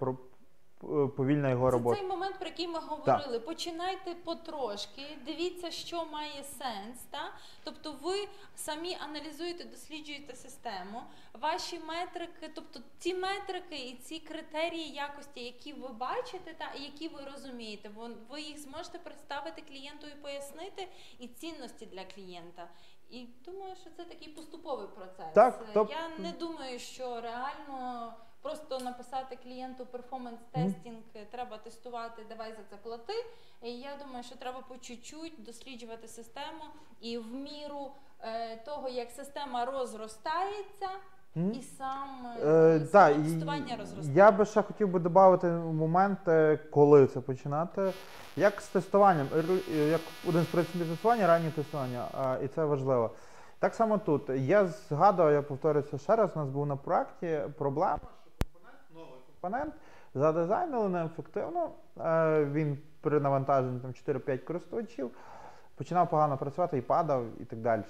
повільна його Це цей момент, про який ми говорили. Починайте потрошки, дивіться, що має сенс. Та? Тобто ви самі аналізуєте, досліджуєте систему, ваші метрики, тобто ці метрики і ці критерії якості, які ви бачите, та які ви розумієте, ви їх зможете представити клієнту і пояснити, і цінності для клієнта. І думаю, що це такий поступовий процес. Так, Е, Я не думаю, що реально просто написати клієнту перформанс тестінг, треба тестувати, давай за це плати. І я думаю, що треба по чуть-чуть досліджувати систему і в міру е, того, як система розростається, і сам Е, е, та, саме тестування розростається. я би ще хотів би додати момент, е, коли це починати. Як з тестуванням, е, як один з принципів тестування, раннє тестування, і це важливо. Так само тут. Я згадую, я повторюся ще раз, у нас був на проєкті проблема, компонент, задизайнили неефективно. Він при навантаженні там 4-5 користувачів починав погано працювати і падав, і так далі.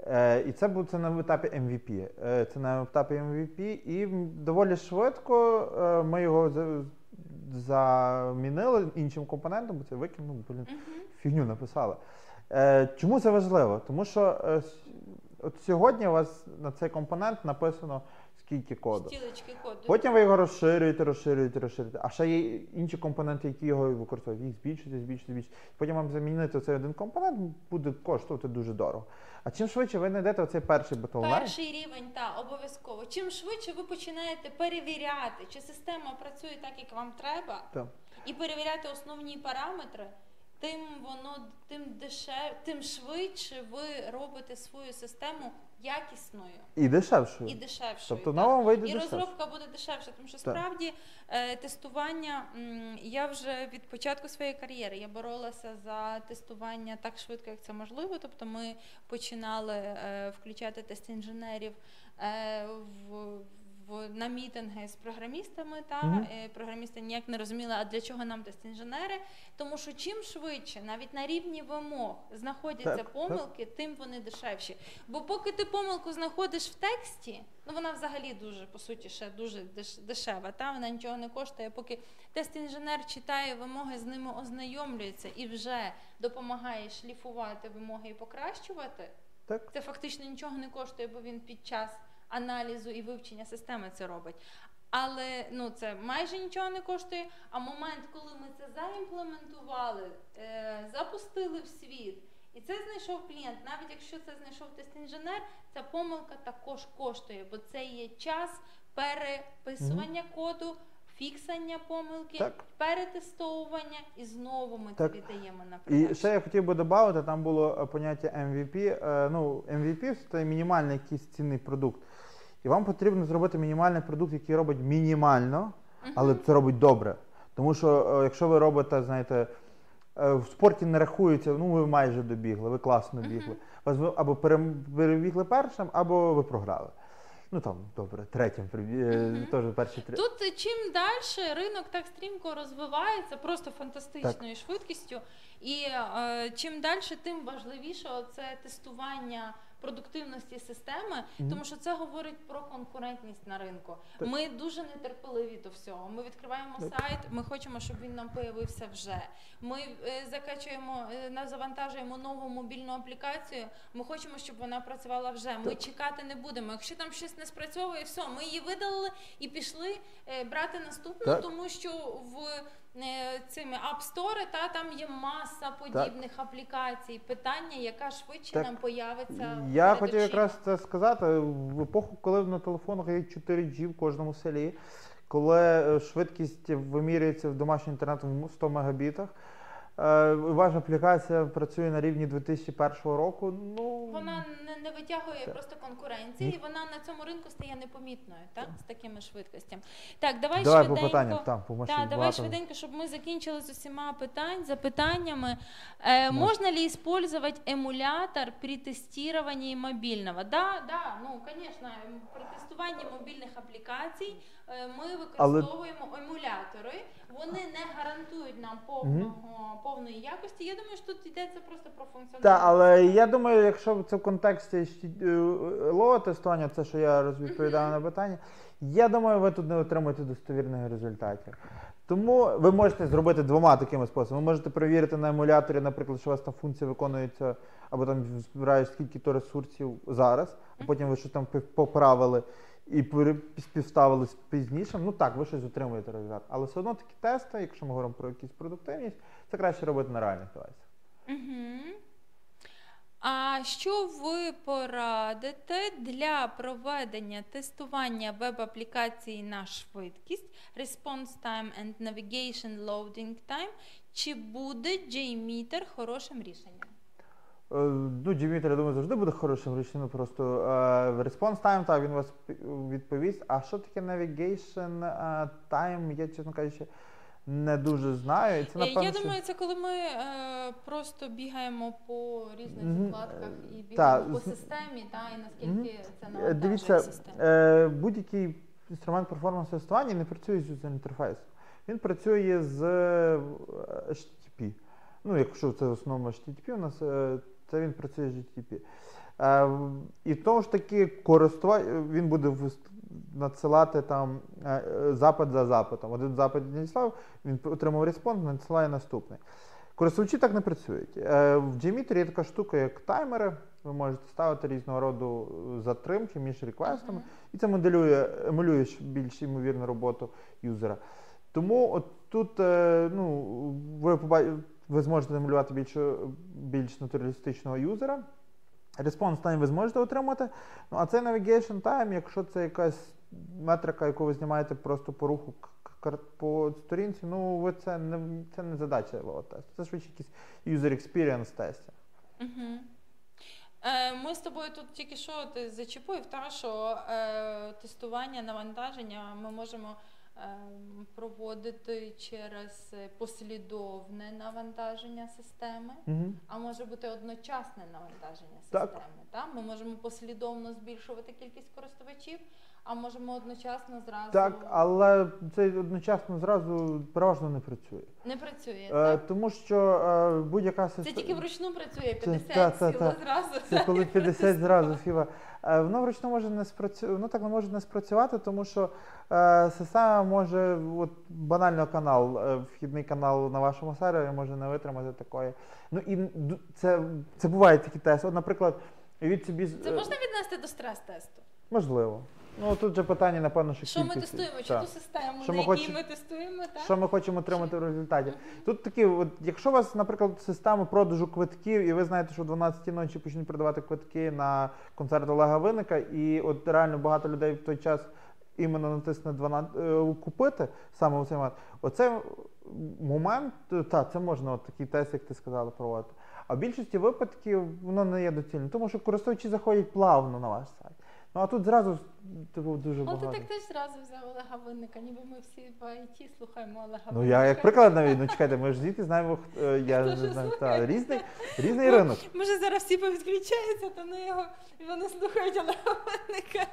Е, І це був це на етапі MVP. Е, Це на етапі MVP, і доволі швидко е, ми його замінили іншим компонентом, бо це викинув, блін, фігню написали. Чому це важливо? Тому що от сьогодні у вас на цей компонент написано скільки коду. Стілечки коду. Потім ви його розширюєте, розширюєте, розширюєте. А ще є інші компоненти, які його використовують. Їх збільшуєте, збільшуєте, збільшуєте. Потім вам замінити цей один компонент буде коштувати дуже дорого. А чим швидше ви знайдете оцей перший bottleneck, Перший рівень, та обов'язково. Чим швидше ви починаєте перевіряти, чи система працює так, як вам треба, то і перевіряти основні параметри, тим воно тим дешев, тим швидше ви робите свою систему якісною і дешевшою. і дешевшою. Тобто так. на вийде і дешевше. розробка буде дешевша, тому що Так. справді е, тестування м, я вже від початку своєї кар'єри я боролася за тестування так швидко, як це можливо. Тобто ми починали е, включати тест-інженерів е, в. В на мітинги з програмістами та е, програмісти ніяк не розуміли, а для чого нам тест-інженери. Тому що чим швидше, навіть на рівні вимог, знаходяться Так, помилки, тим вони дешевші. Бо поки ти помилку знаходиш в тексті, ну вона взагалі дуже по суті ще дуже дешева. Та вона нічого не коштує. Поки тест-інженер читає вимоги, з ними ознайомлюється і вже допомагає шліфувати вимоги і покращувати. Так? Це фактично нічого не коштує, бо він під час аналізу і вивчення системи це робить. Але ну це майже нічого не коштує. А момент, коли ми це заімплементували, е, запустили в світ, і це знайшов клієнт, навіть якщо це знайшов тест-інженер, ця помилка також коштує, бо це є час переписування коду, фіксання помилки, Так. перетестовування, і знову ми Так. це віддаємо на І ще я хотів би додати, там було поняття MVP. Е, Ну, MVP це мінімальний якийсь цінний продукт. І вам потрібно зробити мінімальний продукт, який робить мінімально, але це робить добре. Тому що е, якщо ви робите, знаєте, е, в спорті не рахується, ну ви майже добігли, ви класно бігли. Вас ви або перем- перебігли першим, або ви програли. Ну там, добре, третім прибі- е, теж перші три. Тут е, чим далі ринок так стрімко розвивається, просто фантастичною швидкістю. І е, чим далі, тим важливіше це тестування продуктивності системи, тому що це говорить про конкурентність на ринку. Так. Ми дуже нетерпеливі до всього. Ми відкриваємо Так. сайт, ми хочемо, щоб він нам появився вже. Ми е, закачуємо, е, на- завантажуємо нову мобільну аплікацію. Ми хочемо, щоб вона працювала вже. Ми чекати не будемо. Якщо там щось не спрацьовує, все, ми її видалили і пішли е, брати наступну, Так. тому що в цими App Store та там є маса подібних аплікацій. Питання, яка швидше Так. нам появиться. Я перед хотів очима. якраз це сказати. В епоху, коли на телефонах є 4G в кожному селі, коли е, швидкість вимірюється в домашній інтернет в 100 мегабітах, е, ваша аплікація працює на рівні 2001 року. Ну Вона не, витягує Так. просто конкуренції, і вона на цьому ринку стає непомітною, так? З такими швидкостями. Так, давай, давай по швиденько. питанням. Там по Так, давай багато. швиденько, щоб ми закінчили з усіма питань, запитаннями. Е, Ну. можно ли использовать емулятор при тестуванні мобільного? Да, да, ну, звісно, ем, при тестуванні мобільних аплікацій ми використовуємо емулятори. Вони не гарантують нам повного, повної якості. Я думаю, що тут йдеться просто про функціональність. Так, але я думаю, якщо це в контексті лоу тестування, це що я розповідав на питання, я думаю, ви тут не отримаєте достовірних результатів. Тому ви можете зробити двома такими способами. Ви можете перевірити на емуляторі, наприклад, що у вас там функція виконується, або там збираєш скільки то ресурсів зараз, а потім ви щось там поправили і пере- співставили з пізнішим. Ну так, ви щось отримуєте результат. Але все одно такі тести, якщо ми говоримо про якусь продуктивність, це краще робити на реальних девайсах. Угу. А що ви порадите для проведення тестування веб-аплікації на швидкість, response time and navigation loading time? Чи буде JMeter хорошим рішенням? Е, Ну, Дімітр, я думаю, завжди буде хорошим рішенням. Просто е, response time, так, він вас відповість. А що таке е, time, я, чесно кажучи, не дуже знаю. І це, Е, напевно, Я що- думаю, це коли ми е, просто бігаємо по різних Мгм. закладках і Та, бігаємо по системі, та, і наскільки це Е, навантажує Дивіться, систему. е, будь-який інструмент перформанс тестування не працює з юзер інтерфейсом. Він працює з е, HTTP. Ну, якщо це в основному HTTP, у нас е, це він працює з HTTP. Е, І тому ж таки користувач він буде надсилати там е, запит за запитом. Один запит надіслав, він отримав респонд, надсилає наступний. Користувачі так не працюють. Е, В JMeter є така штука, як таймери. Ви можете ставити різного роду е, затримки між реквестами, Мгм. і це моделює, емулює більш ймовірну роботу юзера. Тому от тут е, ну, ви, ви зможете емулювати більш, більш натуралістичного юзера. Response time ви зможете отримати. Ну, а цей navigation time, якщо це якась метрика, яку ви знімаєте просто по руху по сторінці, ну ви це не це не задача тесту. Це швидше якийсь user experience. Угу. Е, ми з тобою тут тільки що ти зачепив, та, що е, тестування навантаження ми можемо проводити через послідовне навантаження системи, Угу. а може бути одночасне навантаження Так. системи. Та? Ми можемо послідовно збільшувати кількість користувачів, а можемо одночасно зразу Так, але це одночасно зразу переважно не працює. не працює. Е, так? тому що е, будь-яка Це тільки вручну працює, 50 та, та, та. зразу. Це коли 50 зразу хіба. Е, Воно вручну може не спрацювати, ну, так не може не спрацювати, тому що е, система може, от банально канал, е, вхідний канал на вашому сервері може не витримати такої. Ну і це, це бувають такі тести. От, наприклад, від собі Це можна віднести до стрес-тесту? можливо. Ну тут же питання, напевно, що Що ми кількості. тестуємо? Чи Так. ту систему, Що на ми якій хочемо- ми тестуємо, так? Що ми хочемо отримати в результаті? Тут такі, от, якщо у вас, наприклад, система продажу квитків, і ви знаєте, що в 12 ночі почнуть продавати квитки на концерт Олега Винника, і от реально багато людей в той час іменно натисне 12, е, купити саме у цей момент. Оцей момент, та, це можна от такий тест, як ти сказала, проводити. А в більшості випадків воно не є доцільним, тому що користувачі заходять плавно на ваш сайт. Ну а тут зразу типу, дуже О, ти так теж зразу взяв Олега Винника, ніби ми всі в IT слухаємо Олега Ну я як приклад навіть, ну чекайте, ми ж діти знаємо, хто- е, я Хто не ж знаю, слухає? та, різний, різний ринок. Може зараз всі повідключаються, то на його і вони слухають Олега Винника.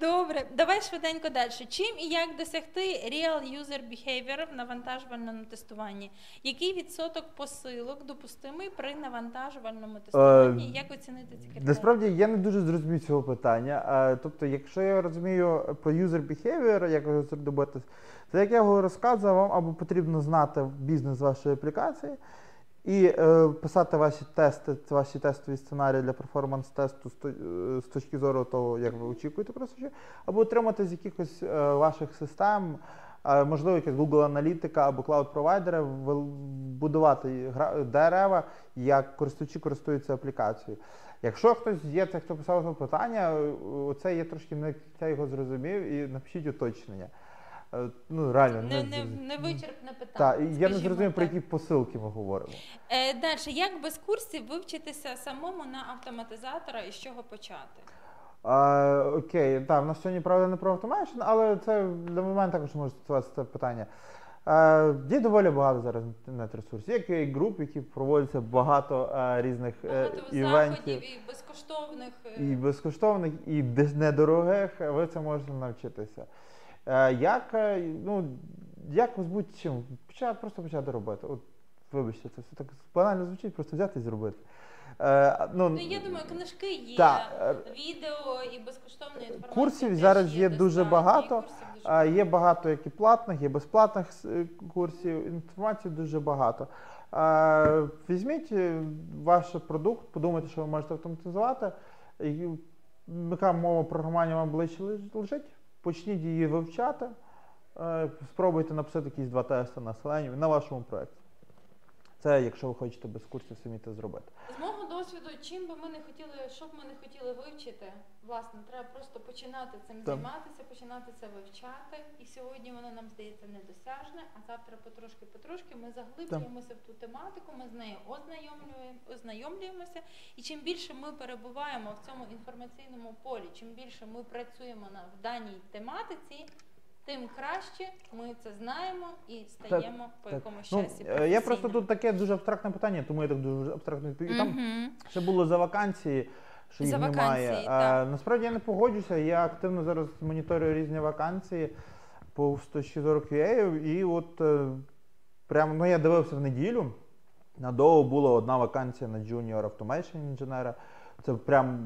Добре, давай швиденько далі. Чим і як досягти real user behavior в навантажувальному тестуванні? Який відсоток посилок допустимий при навантажувальному тестуванні? Як оцінити ці критерії? Е, Насправді я не дуже зрозумів цього питання. Е, Тобто, якщо я розумію про user behavior, як його зробити, то як я розказував, вам або потрібно знати бізнес вашої аплікації і е, писати ваші тести, ваші тестові сценарії для перформанс-тесту е, з точки зору того, як ви очікуєте користувачів, або отримати з якихось е, ваших систем. е, Можливо, якась Google аналітика або клауд-провайдери вел- будувати дерева, як користувачі користуються аплікацією. Якщо хтось є, це хто писав це питання, оце я трошки не я його зрозумів і напишіть уточнення. Е, Ну, реально, Не, не, не вичерпне питання. Так, я не зрозумів, про які посилки ми говоримо. Е, Далі, як без курсів вивчитися самому на автоматизатора і з чого почати? А, окей, так, в нас сьогодні правда не про automation, але це для мене також може стосуватися це питання. Е, є доволі багато зараз інтернет-ресурсів. Є QA груп, які проводяться багато е, різних е, Багато івентів. заходів і безкоштовних. і безкоштовних, і недорогих, ви це можете навчитися. Як, ну, як будь-чим? Почати, просто почати робити. От, вибачте, це все так банально звучить, просто взяти і зробити. Е, ну, Ну, я думаю, книжки є, та, е, відео і безкоштовної інформації. Курсів зараз є дуже багато, дуже Є багато як і платних, є безплатних е, курсів, інформації дуже багато. Візьміть ваш продукт, подумайте, що ви можете автоматизувати. Яка мова програмування вам ближче лежить, почніть її вивчати, спробуйте написати якісь два тести на Selenium на вашому проєкті. Це якщо ви хочете без курсів самі це зробити. З мого досвіду, чим би ми не хотіли, що б ми не хотіли вивчити, власне, треба просто починати цим Так. займатися, починати це вивчати. І сьогодні воно нам здається недосяжне, а завтра потрошки-потрошки ми заглиблюємося в ту тематику, ми з нею ознайомлюємо, ознайомлюємося. І чим більше ми перебуваємо в цьому інформаційному полі, чим більше ми працюємо на в даній тематиці. Тим краще ми це знаємо і стаємо по якомусь Ну, часі. е, я просто тут таке дуже абстрактне питання, тому я так дуже абстрактно відповів. Там ще було за вакансії. що За їх немає. вакансії, Е, так. насправді я не погоджуся. Я активно зараз моніторю різні вакансії по 140 UA, і от е, прямо ну я дивився в неділю. На Доу була одна вакансія на Junior Automation інженера. Це прям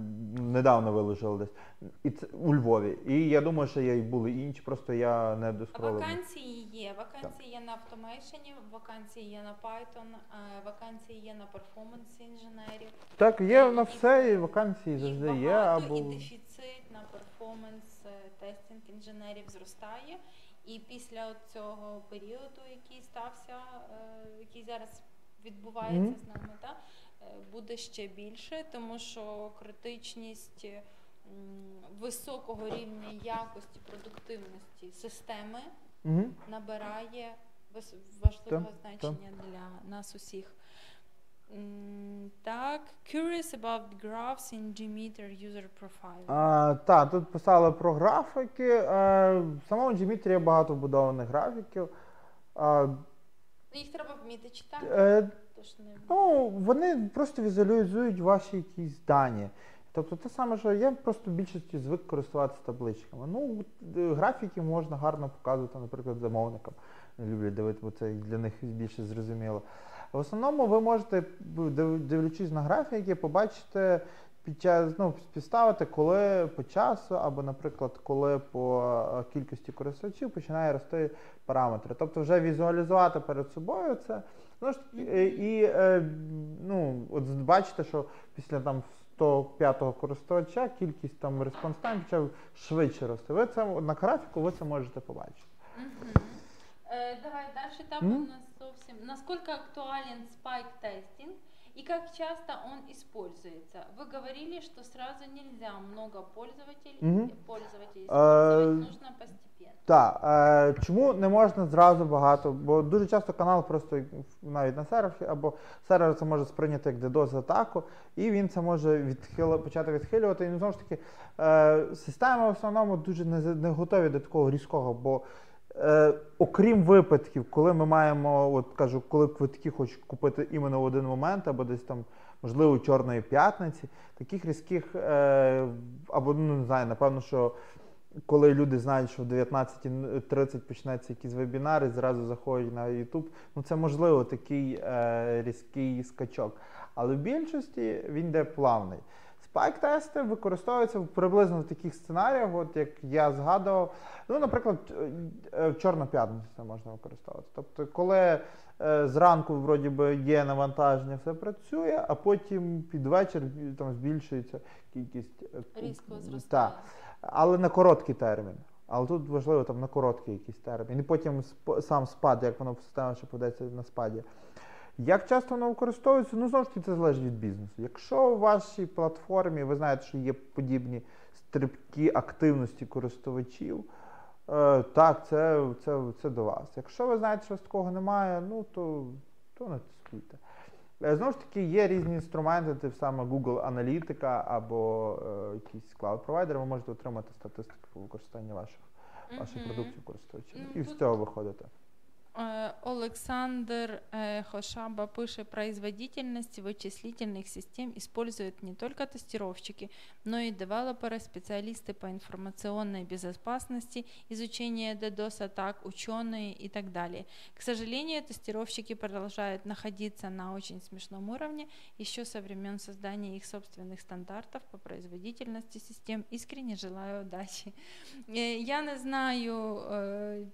недавно виложили десь. І це у Львові. І я думаю, що є і були інші, просто я не доскролив. Вакансії є. Вакансії є на автомейшені, вакансії є на Python, е, вакансії є на перформанс інженерів. Так, є на все, і вакансії завжди багато, є. Або... і дефіцит на перформанс е, тестинг інженерів зростає. І після цього періоду, який стався, е, який зараз відбувається Мгм. з нами, та, е, буде ще більше, тому що критичність високого рівня якості продуктивності системи Угу. набирає важливого Так, значення для нас усіх. Так, curious about graphs in Gmeter user profile. А, так, тут писали про графіки. Е, в самому Gmeter є багато вбудованих графіків. А, Їх треба вміти читати, не ну, вони просто візуалізують ваші якісь дані. Тобто те саме, що я просто в більшості звик користуватися табличками. Ну, е, графіки можна гарно показувати, наприклад, замовникам. Люблять дивити, бо це для них більше зрозуміло. В основному ви можете, дивлячись на графіки, побачити під час, ну, співставити, коли по часу, або, наприклад, коли по е, кількості користувачів починає рости параметри. Тобто вже візуалізувати перед собою це. Ну, ж, таки, е, і е, ну, от бачите, що після там 105-го користувача кількість там респонс тайм почав швидше рости. Ви це на графіку ви це можете побачити. Мгм. Э, Давай дальше этап Мгм. у нас совсем. Насколько актуален спайк тестинг и как часто он используется? Вы говорили, что сразу нельзя много пользователей, Мгм. пользователей Э, использовать, нужно постепенно. так, е, чому не можна зразу багато? Бо дуже часто канал просто навіть на сервері, або сервер це може сприйняти як DDoS атаку, і він це може відхили, почати відхилювати. І знову ж таки, е, системи в основному дуже не, не готові до такого різкого, бо е, окрім випадків, коли ми маємо, от кажу, коли квитки хочуть купити іменно в один момент, або десь там, можливо, чорної п'ятниці, таких різких, е, або ну не знаю, напевно, що коли люди знають, що в 19.30 почнеться якийсь вебінар і зразу заходять на YouTube, ну це можливо такий е, різкий скачок. Але в більшості він йде плавний. Спайк-тести використовуються приблизно в таких сценаріях, от як я згадував. Ну, наприклад, е, е, в Чорну п'ятницю це можна використовувати. Тобто, коли е, зранку вроді би є навантаження, все працює, а потім під вечір е, там збільшується кількість е, Різко Так. зростає. Але на короткий термін. Але тут важливо там на короткий якийсь термін. І потім сам спад, як воно система ще подається на спаді. Як часто воно використовується? Ну, знову ж таки, це залежить від бізнесу. Якщо у вашій платформі ви знаєте, що є подібні стрибки активності користувачів, е, так, це, це, це до вас. Якщо ви знаєте, що такого немає, ну то, то не тестуйте. Е, Знову ж таки, є різні інструменти, тип саме Google Аналітика або е, якісь клауд-провайдери, ви можете отримати статистику по використанню ваших, ваших продуктів користувачів. Ну, І з цього виходите. Э, Олександр э, Хошаба пишет, производительность вычислительных систем используют не только тестировщики, но и девелоперы, специалисты по информационной безопасности, изучение DDoS-атак, ученые и так далее. К сожалению, тестировщики продолжают находиться на очень смешном уровне еще со времен создания их собственных стандартов по производительности систем. Искренне желаю удачи. Э, Я не знаю,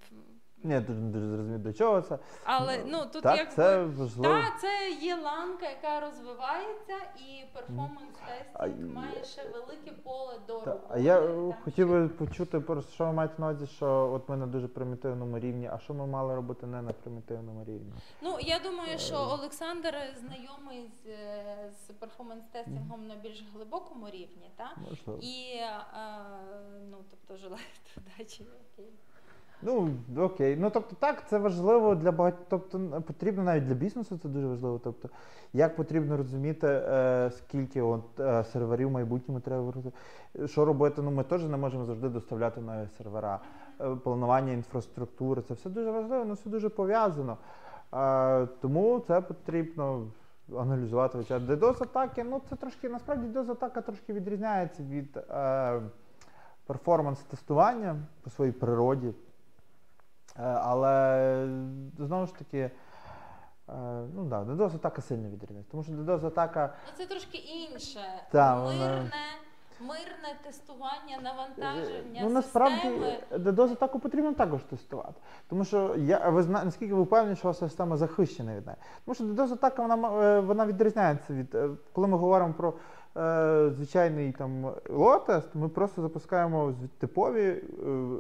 Ні, дуже не дуже зрозумів, до чого це. але ну тут так, якби це важливо. та це є ланка, яка розвивається, і перформанс А, тестинг має ще велике поле до Та, роботи. а я е, Там хотів ще- би почути, просто, що ви маєте на увазі, що от ми на дуже примітивному рівні, а що ми мали робити не на примітивному рівні? Ну я думаю, що Е. Олександр знайомий з, е, з перформанс тестингом на більш глибокому рівні, та Можливо. і е, ну тобто желаю (laughs) удачі. Ну, окей. Ну тобто так, це важливо для багатьох. Тобто потрібно навіть для бізнесу це дуже важливо. Тобто, як потрібно розуміти, е, скільки от, е, серверів в майбутньому треба виробити. Що робити? Ну ми теж не можемо завжди доставляти нові сервера. Е, планування інфраструктури, це все дуже важливо, ну все дуже пов'язано. Е, тому це потрібно аналізувати вивчати. DDoS атаки, ну це трошки насправді DDoS атака трошки відрізняється від е, перформанс-тестування по своїй природі. Е, але знову ж таки, е, ну да, DDoS атака сильно відрізняється. Тому що DDoS атака. Ну це трошки інше. Та, вона- мирне, мирне тестування, навантаження. Ну насправді. DDoS атаку потрібно також тестувати. Тому що я ви зна, наскільки ви впевнені, що ваша система захищена від неї. Тому що DDoS атака вона, е, вона відрізняється від е, коли ми говоримо про е, звичайний там лотест, ми просто запускаємо типові е,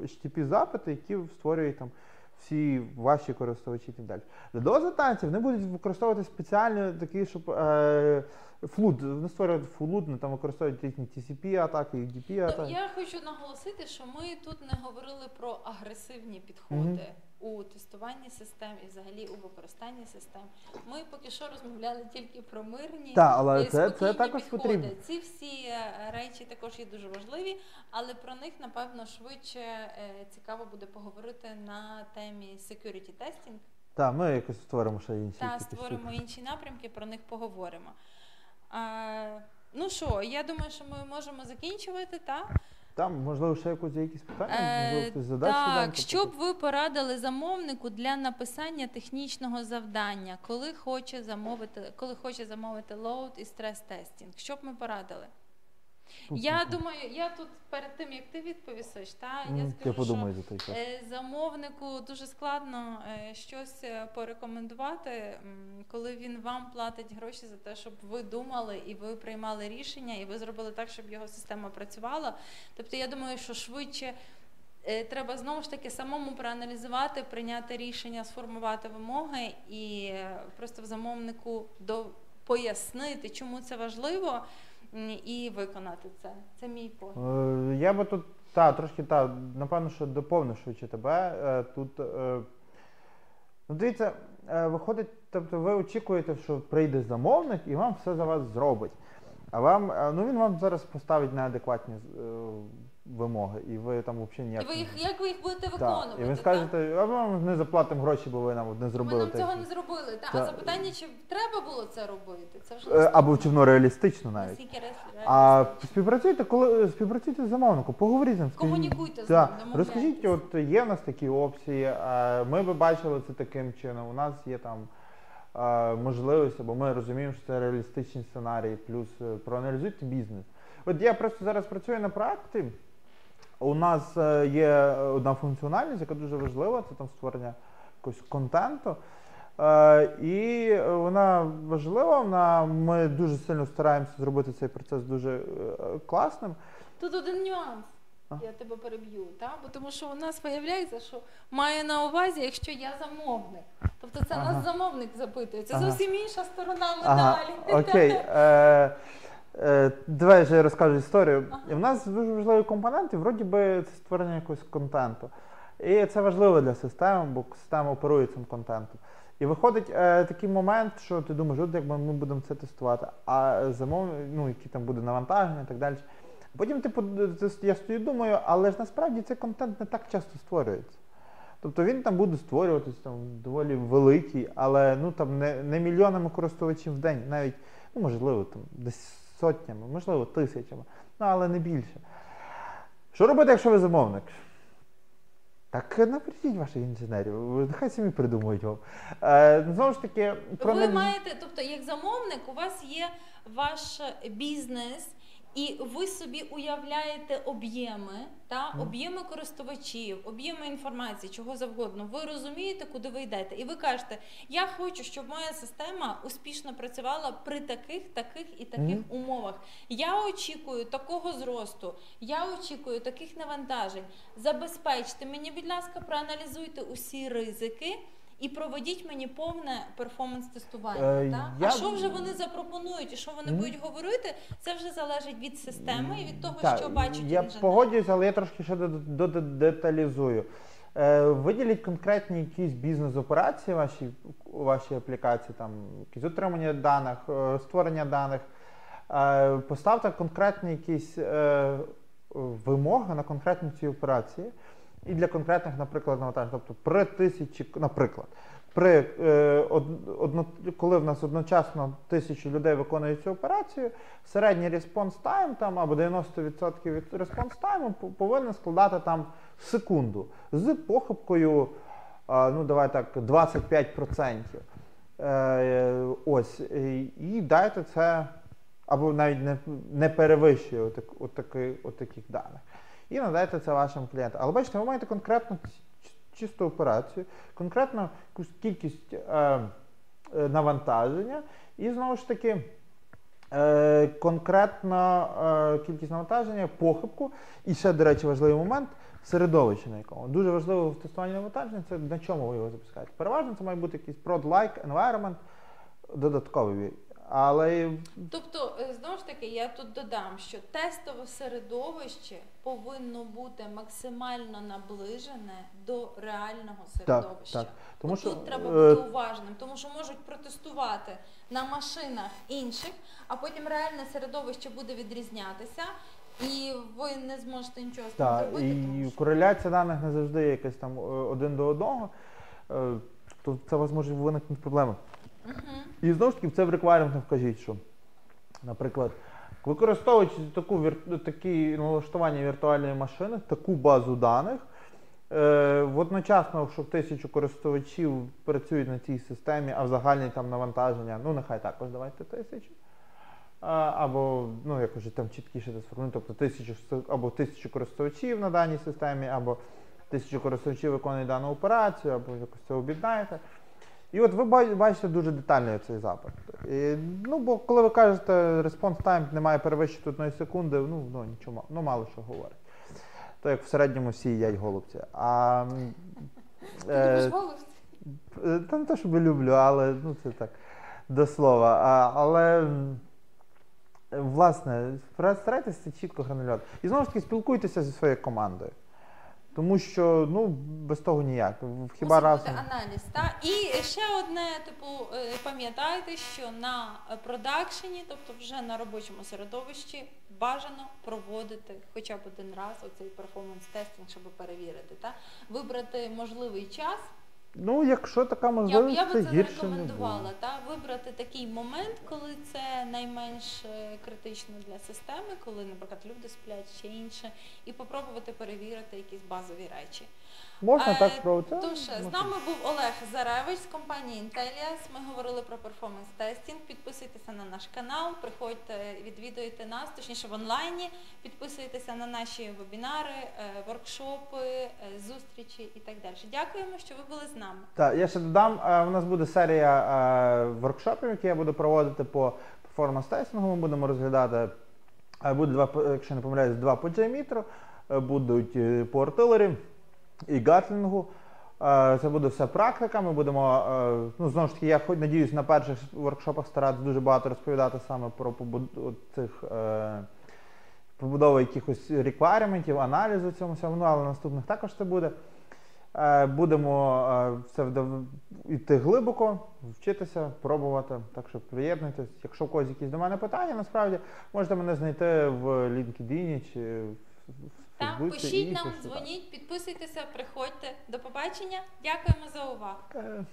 HTTP запити, які створюють там. Всі ваші користувачі і так далі. DDoS танців вони будуть використовувати спеціально такі, щоб е, флуд, вони створюють флуд, вони там використовують їхні TCP атаки, UDP Ну, атаки. я хочу наголосити, що ми тут не говорили про агресивні підходи Мгм. У тестуванні систем і взагалі у використанні систем. Ми поки що розмовляли тільки про мирні Так, але і це, це також підходи. потрібно. Ці всі е, речі також є дуже важливі, але про них напевно швидше е, цікаво буде поговорити на темі security testing. Так, ми якось створимо ще інші. Та такі створимо штуки. інші напрямки, про них поговоримо. А, ну що, я думаю, що ми можемо закінчувати, так? Там, можливо, ще якось є якісь питання, можливо, Е, хтось задасть так, що б ви порадили замовнику для написання технічного завдання, коли хоче замовити, коли хоче замовити load і stress testing? Що б ми порадили? Я думаю, я тут перед тим як ти відповісиш, та я Я скажу, подумаю за той що час. е, замовнику дуже складно е, щось е, порекомендувати, коли він вам платить гроші за те, щоб ви думали і ви приймали рішення, і ви зробили так, щоб його система працювала. Тобто, я думаю, що швидше. Треба знову ж таки самому проаналізувати, прийняти рішення, сформувати вимоги і просто в замовнику до пояснити, чому це важливо, і виконати це. Це мій погляд. Е, Я би тут, та, трошки, та, напевно, що доповню швидше тебе. Е, Тут, е, ну, дивіться, виходить, тобто ви очікуєте, що прийде замовник і вам все за вас зробить. А вам, ну він вам зараз поставить неадекватні вимоги, і ви там взагалі І ніяк. ви їх як ви їх будете Так, виконувати? І ви так? скажете, а ми вам не заплатимо гроші, бо ви нам от не Ми зробили нам цього не зробили. Та, Та. А запитання, чи треба було це робити? Це вже Е, Або чи воно реалістично навіть. наскільки А співпрацюйте, коли співпрацюйте з замовником, поговоріть з ним. скажіть, Комунікуйте з ним, домовляйтесь. Розкажіть, от є в нас такі опції, е, ми би бачили це таким чином. У нас є там е, можливості, бо ми розуміємо, що це реалістичні сценарії, плюс е, проаналізуйте бізнес. От я просто зараз працюю на проекті. У нас е, є одна функціональність, яка дуже важлива, це там створення якогось контенту. Е, І вона важлива, вона, ми дуже сильно стараємося зробити цей процес дуже е, класним. Тут один нюанс. А? Я тебе переб'ю, та? бо тому що у нас виявляється, що маю на увазі, якщо я замовник. Тобто це Ага. нас замовник запитує. Це Ага. зовсім інша сторона Ага, медалі. окей. (laughs) Е, давай я розкажу історію. І в нас дуже важливі компоненти, вроді би це створення якогось контенту. І це важливо для системи, бо система оперує цим контентом. І виходить е, такий момент, що ти думаєш, от якби ми будемо це тестувати, а замов, ну, які там буде навантаження і так далі. Потім типу, ти- я стою, думаю, але ж насправді цей контент не так часто створюється. Тобто він там буде створюватись там доволі великий, але ну там не, не мільйонами користувачів в день, навіть ну можливо там десь сотнями, можливо, тисячами, ну але не більше. Що робити, якщо ви замовник? Так напишіть ваших інженерів, нехай самі придумують вам. Е, знову ж таки, Ви проаналіз- маєте, тобто, як замовник, у вас є ваш бізнес, і ви собі уявляєте об'єми, та об'єми користувачів, об'єми інформації, чого завгодно. Ви розумієте, куди ви йдете, і ви кажете: я хочу, щоб моя система успішно працювала при таких, таких і таких Мгм. умовах. Я очікую такого зросту, я очікую таких навантажень. Забезпечте мені, будь ласка, проаналізуйте усі ризики. І проведіть мені повне перформанс-тестування. Е, та? я- А що вже вони запропонують і що вони Мгм. будуть говорити, це вже залежить від системи і від того, Так, що бачать Я інженери. погоджуюсь, але я трошки ще деталізую. Е, виділіть конкретні якісь бізнес-операції в вашій, у вашій аплікації, там якісь отримання даних, е, створення даних. Е, поставте конкретні якісь е, вимоги на конкретні ці операції. І для конкретних, наприклад, навантажень. Тобто при тисячі, наприклад, при е, одно, коли в нас одночасно тисячу людей виконує цю операцію, середній респонс тайм там або 90% від респонс тайму повинен складати там секунду з похибкою, а, ну давай так, 25%. Е, ось, і дайте це, або навіть не, не перевищує отак, отаки, отаких даних. І надайте це вашим клієнтам. Але бачите, ви маєте конкретну чисту операцію, конкретну кількість е, е, навантаження, і знову ж таки. Е, конкретна е, кількість навантаження, похибку. І ще, до речі, важливий момент середовище, на якому. Дуже важливо в тестуванні навантаження це на чому ви його запускаєте. Переважно це має бути якийсь prod-like environment додатковий. Але Тобто, е, знову ж таки, я тут додам, що тестове середовище повинно бути максимально наближене до реального середовища. так. тому От що тут треба е, бути уважним, тому що можуть протестувати на машинах інших, а потім реальне середовище буде відрізнятися, і ви не зможете нічого Так, зробити. і тому що... кореляція даних не завжди якась там е, один до одного. То це у вас може виникнути проблеми. І знову ж таки, це в requirement вкажіть, що, наприклад, використовуючи таку такі налаштування віртуальної машини, таку базу даних, е, водночасно, що тисячу користувачів працюють на цій системі, а в загальній там навантаження, ну нехай також давайте тисячу. Або, ну, якось там чіткіше це тобто тисячу, або тисячу користувачів на даній системі, або тисячу користувачів виконують дану операцію, або якось це об'єднаєте. І от ви бачите дуже детально цей запит. І, ну, бо коли ви кажете, response time не має перевищити одної секунди, ну, ну нічого, ну мало що говорить. То як в середньому всі їдять голубці. А, е? Е, Та не те, щоб люблю, але ну, це так до слова. А, але власне, старайтеся чітко гранулювати. І знову ж таки спілкуйтеся зі своєю командою. Тому що ну, без того ніяк. Хіба Мусить раз. бути аналіз. Та? І ще одне, типу, е, пам'ятайте, що на продакшені, тобто вже на робочому середовищі, бажано проводити хоча б один раз оцей перформанс-тестинг, щоб перевірити. Та? Вибрати можливий час. Ну, якщо така Я, можливість, я би це гірше не рекомендувала, буде. та? вибрати такий момент, коли це найменш е, критично для системи, коли, наприклад, люди сплять ще інше, і попробувати перевірити якісь базові речі. Можна Е, так спробувати. Тож з нами був Олег Заревич з компанії Intellias. Ми говорили про перформанс тестінг. Підписуйтеся на наш канал, приходьте, відвідуйте нас, точніше в онлайні. Підписуйтеся на наші вебінари, е, воркшопи, е, зустрічі і так далі. Дякуємо, що ви були з нами. Так, я ще додам, у нас буде серія воркшопів, які я буду проводити по перформанс-тестингу. Ми будемо розглядати, буде два, якщо не помиляюсь, два по е, будуть по артилері і гатлінгу. Е, Це буде все практика. Ми будемо, е, ну знову ж таки, я хоч надіюсь на перших воркшопах старатися дуже багато розповідати саме про побуд- от цих е, побудову якихось реквайрементів, аналізу цьому всьому, ну, але наступних також це буде. Е, Будемо це йти глибоко, вчитися, пробувати. Так що приєднуйтесь. Якщо у когось якісь до мене питання, насправді можете мене знайти в LinkedIn чи в Так, пишіть нам, дзвоніть, підписуйтеся, приходьте. До побачення. Дякуємо за увагу. Е,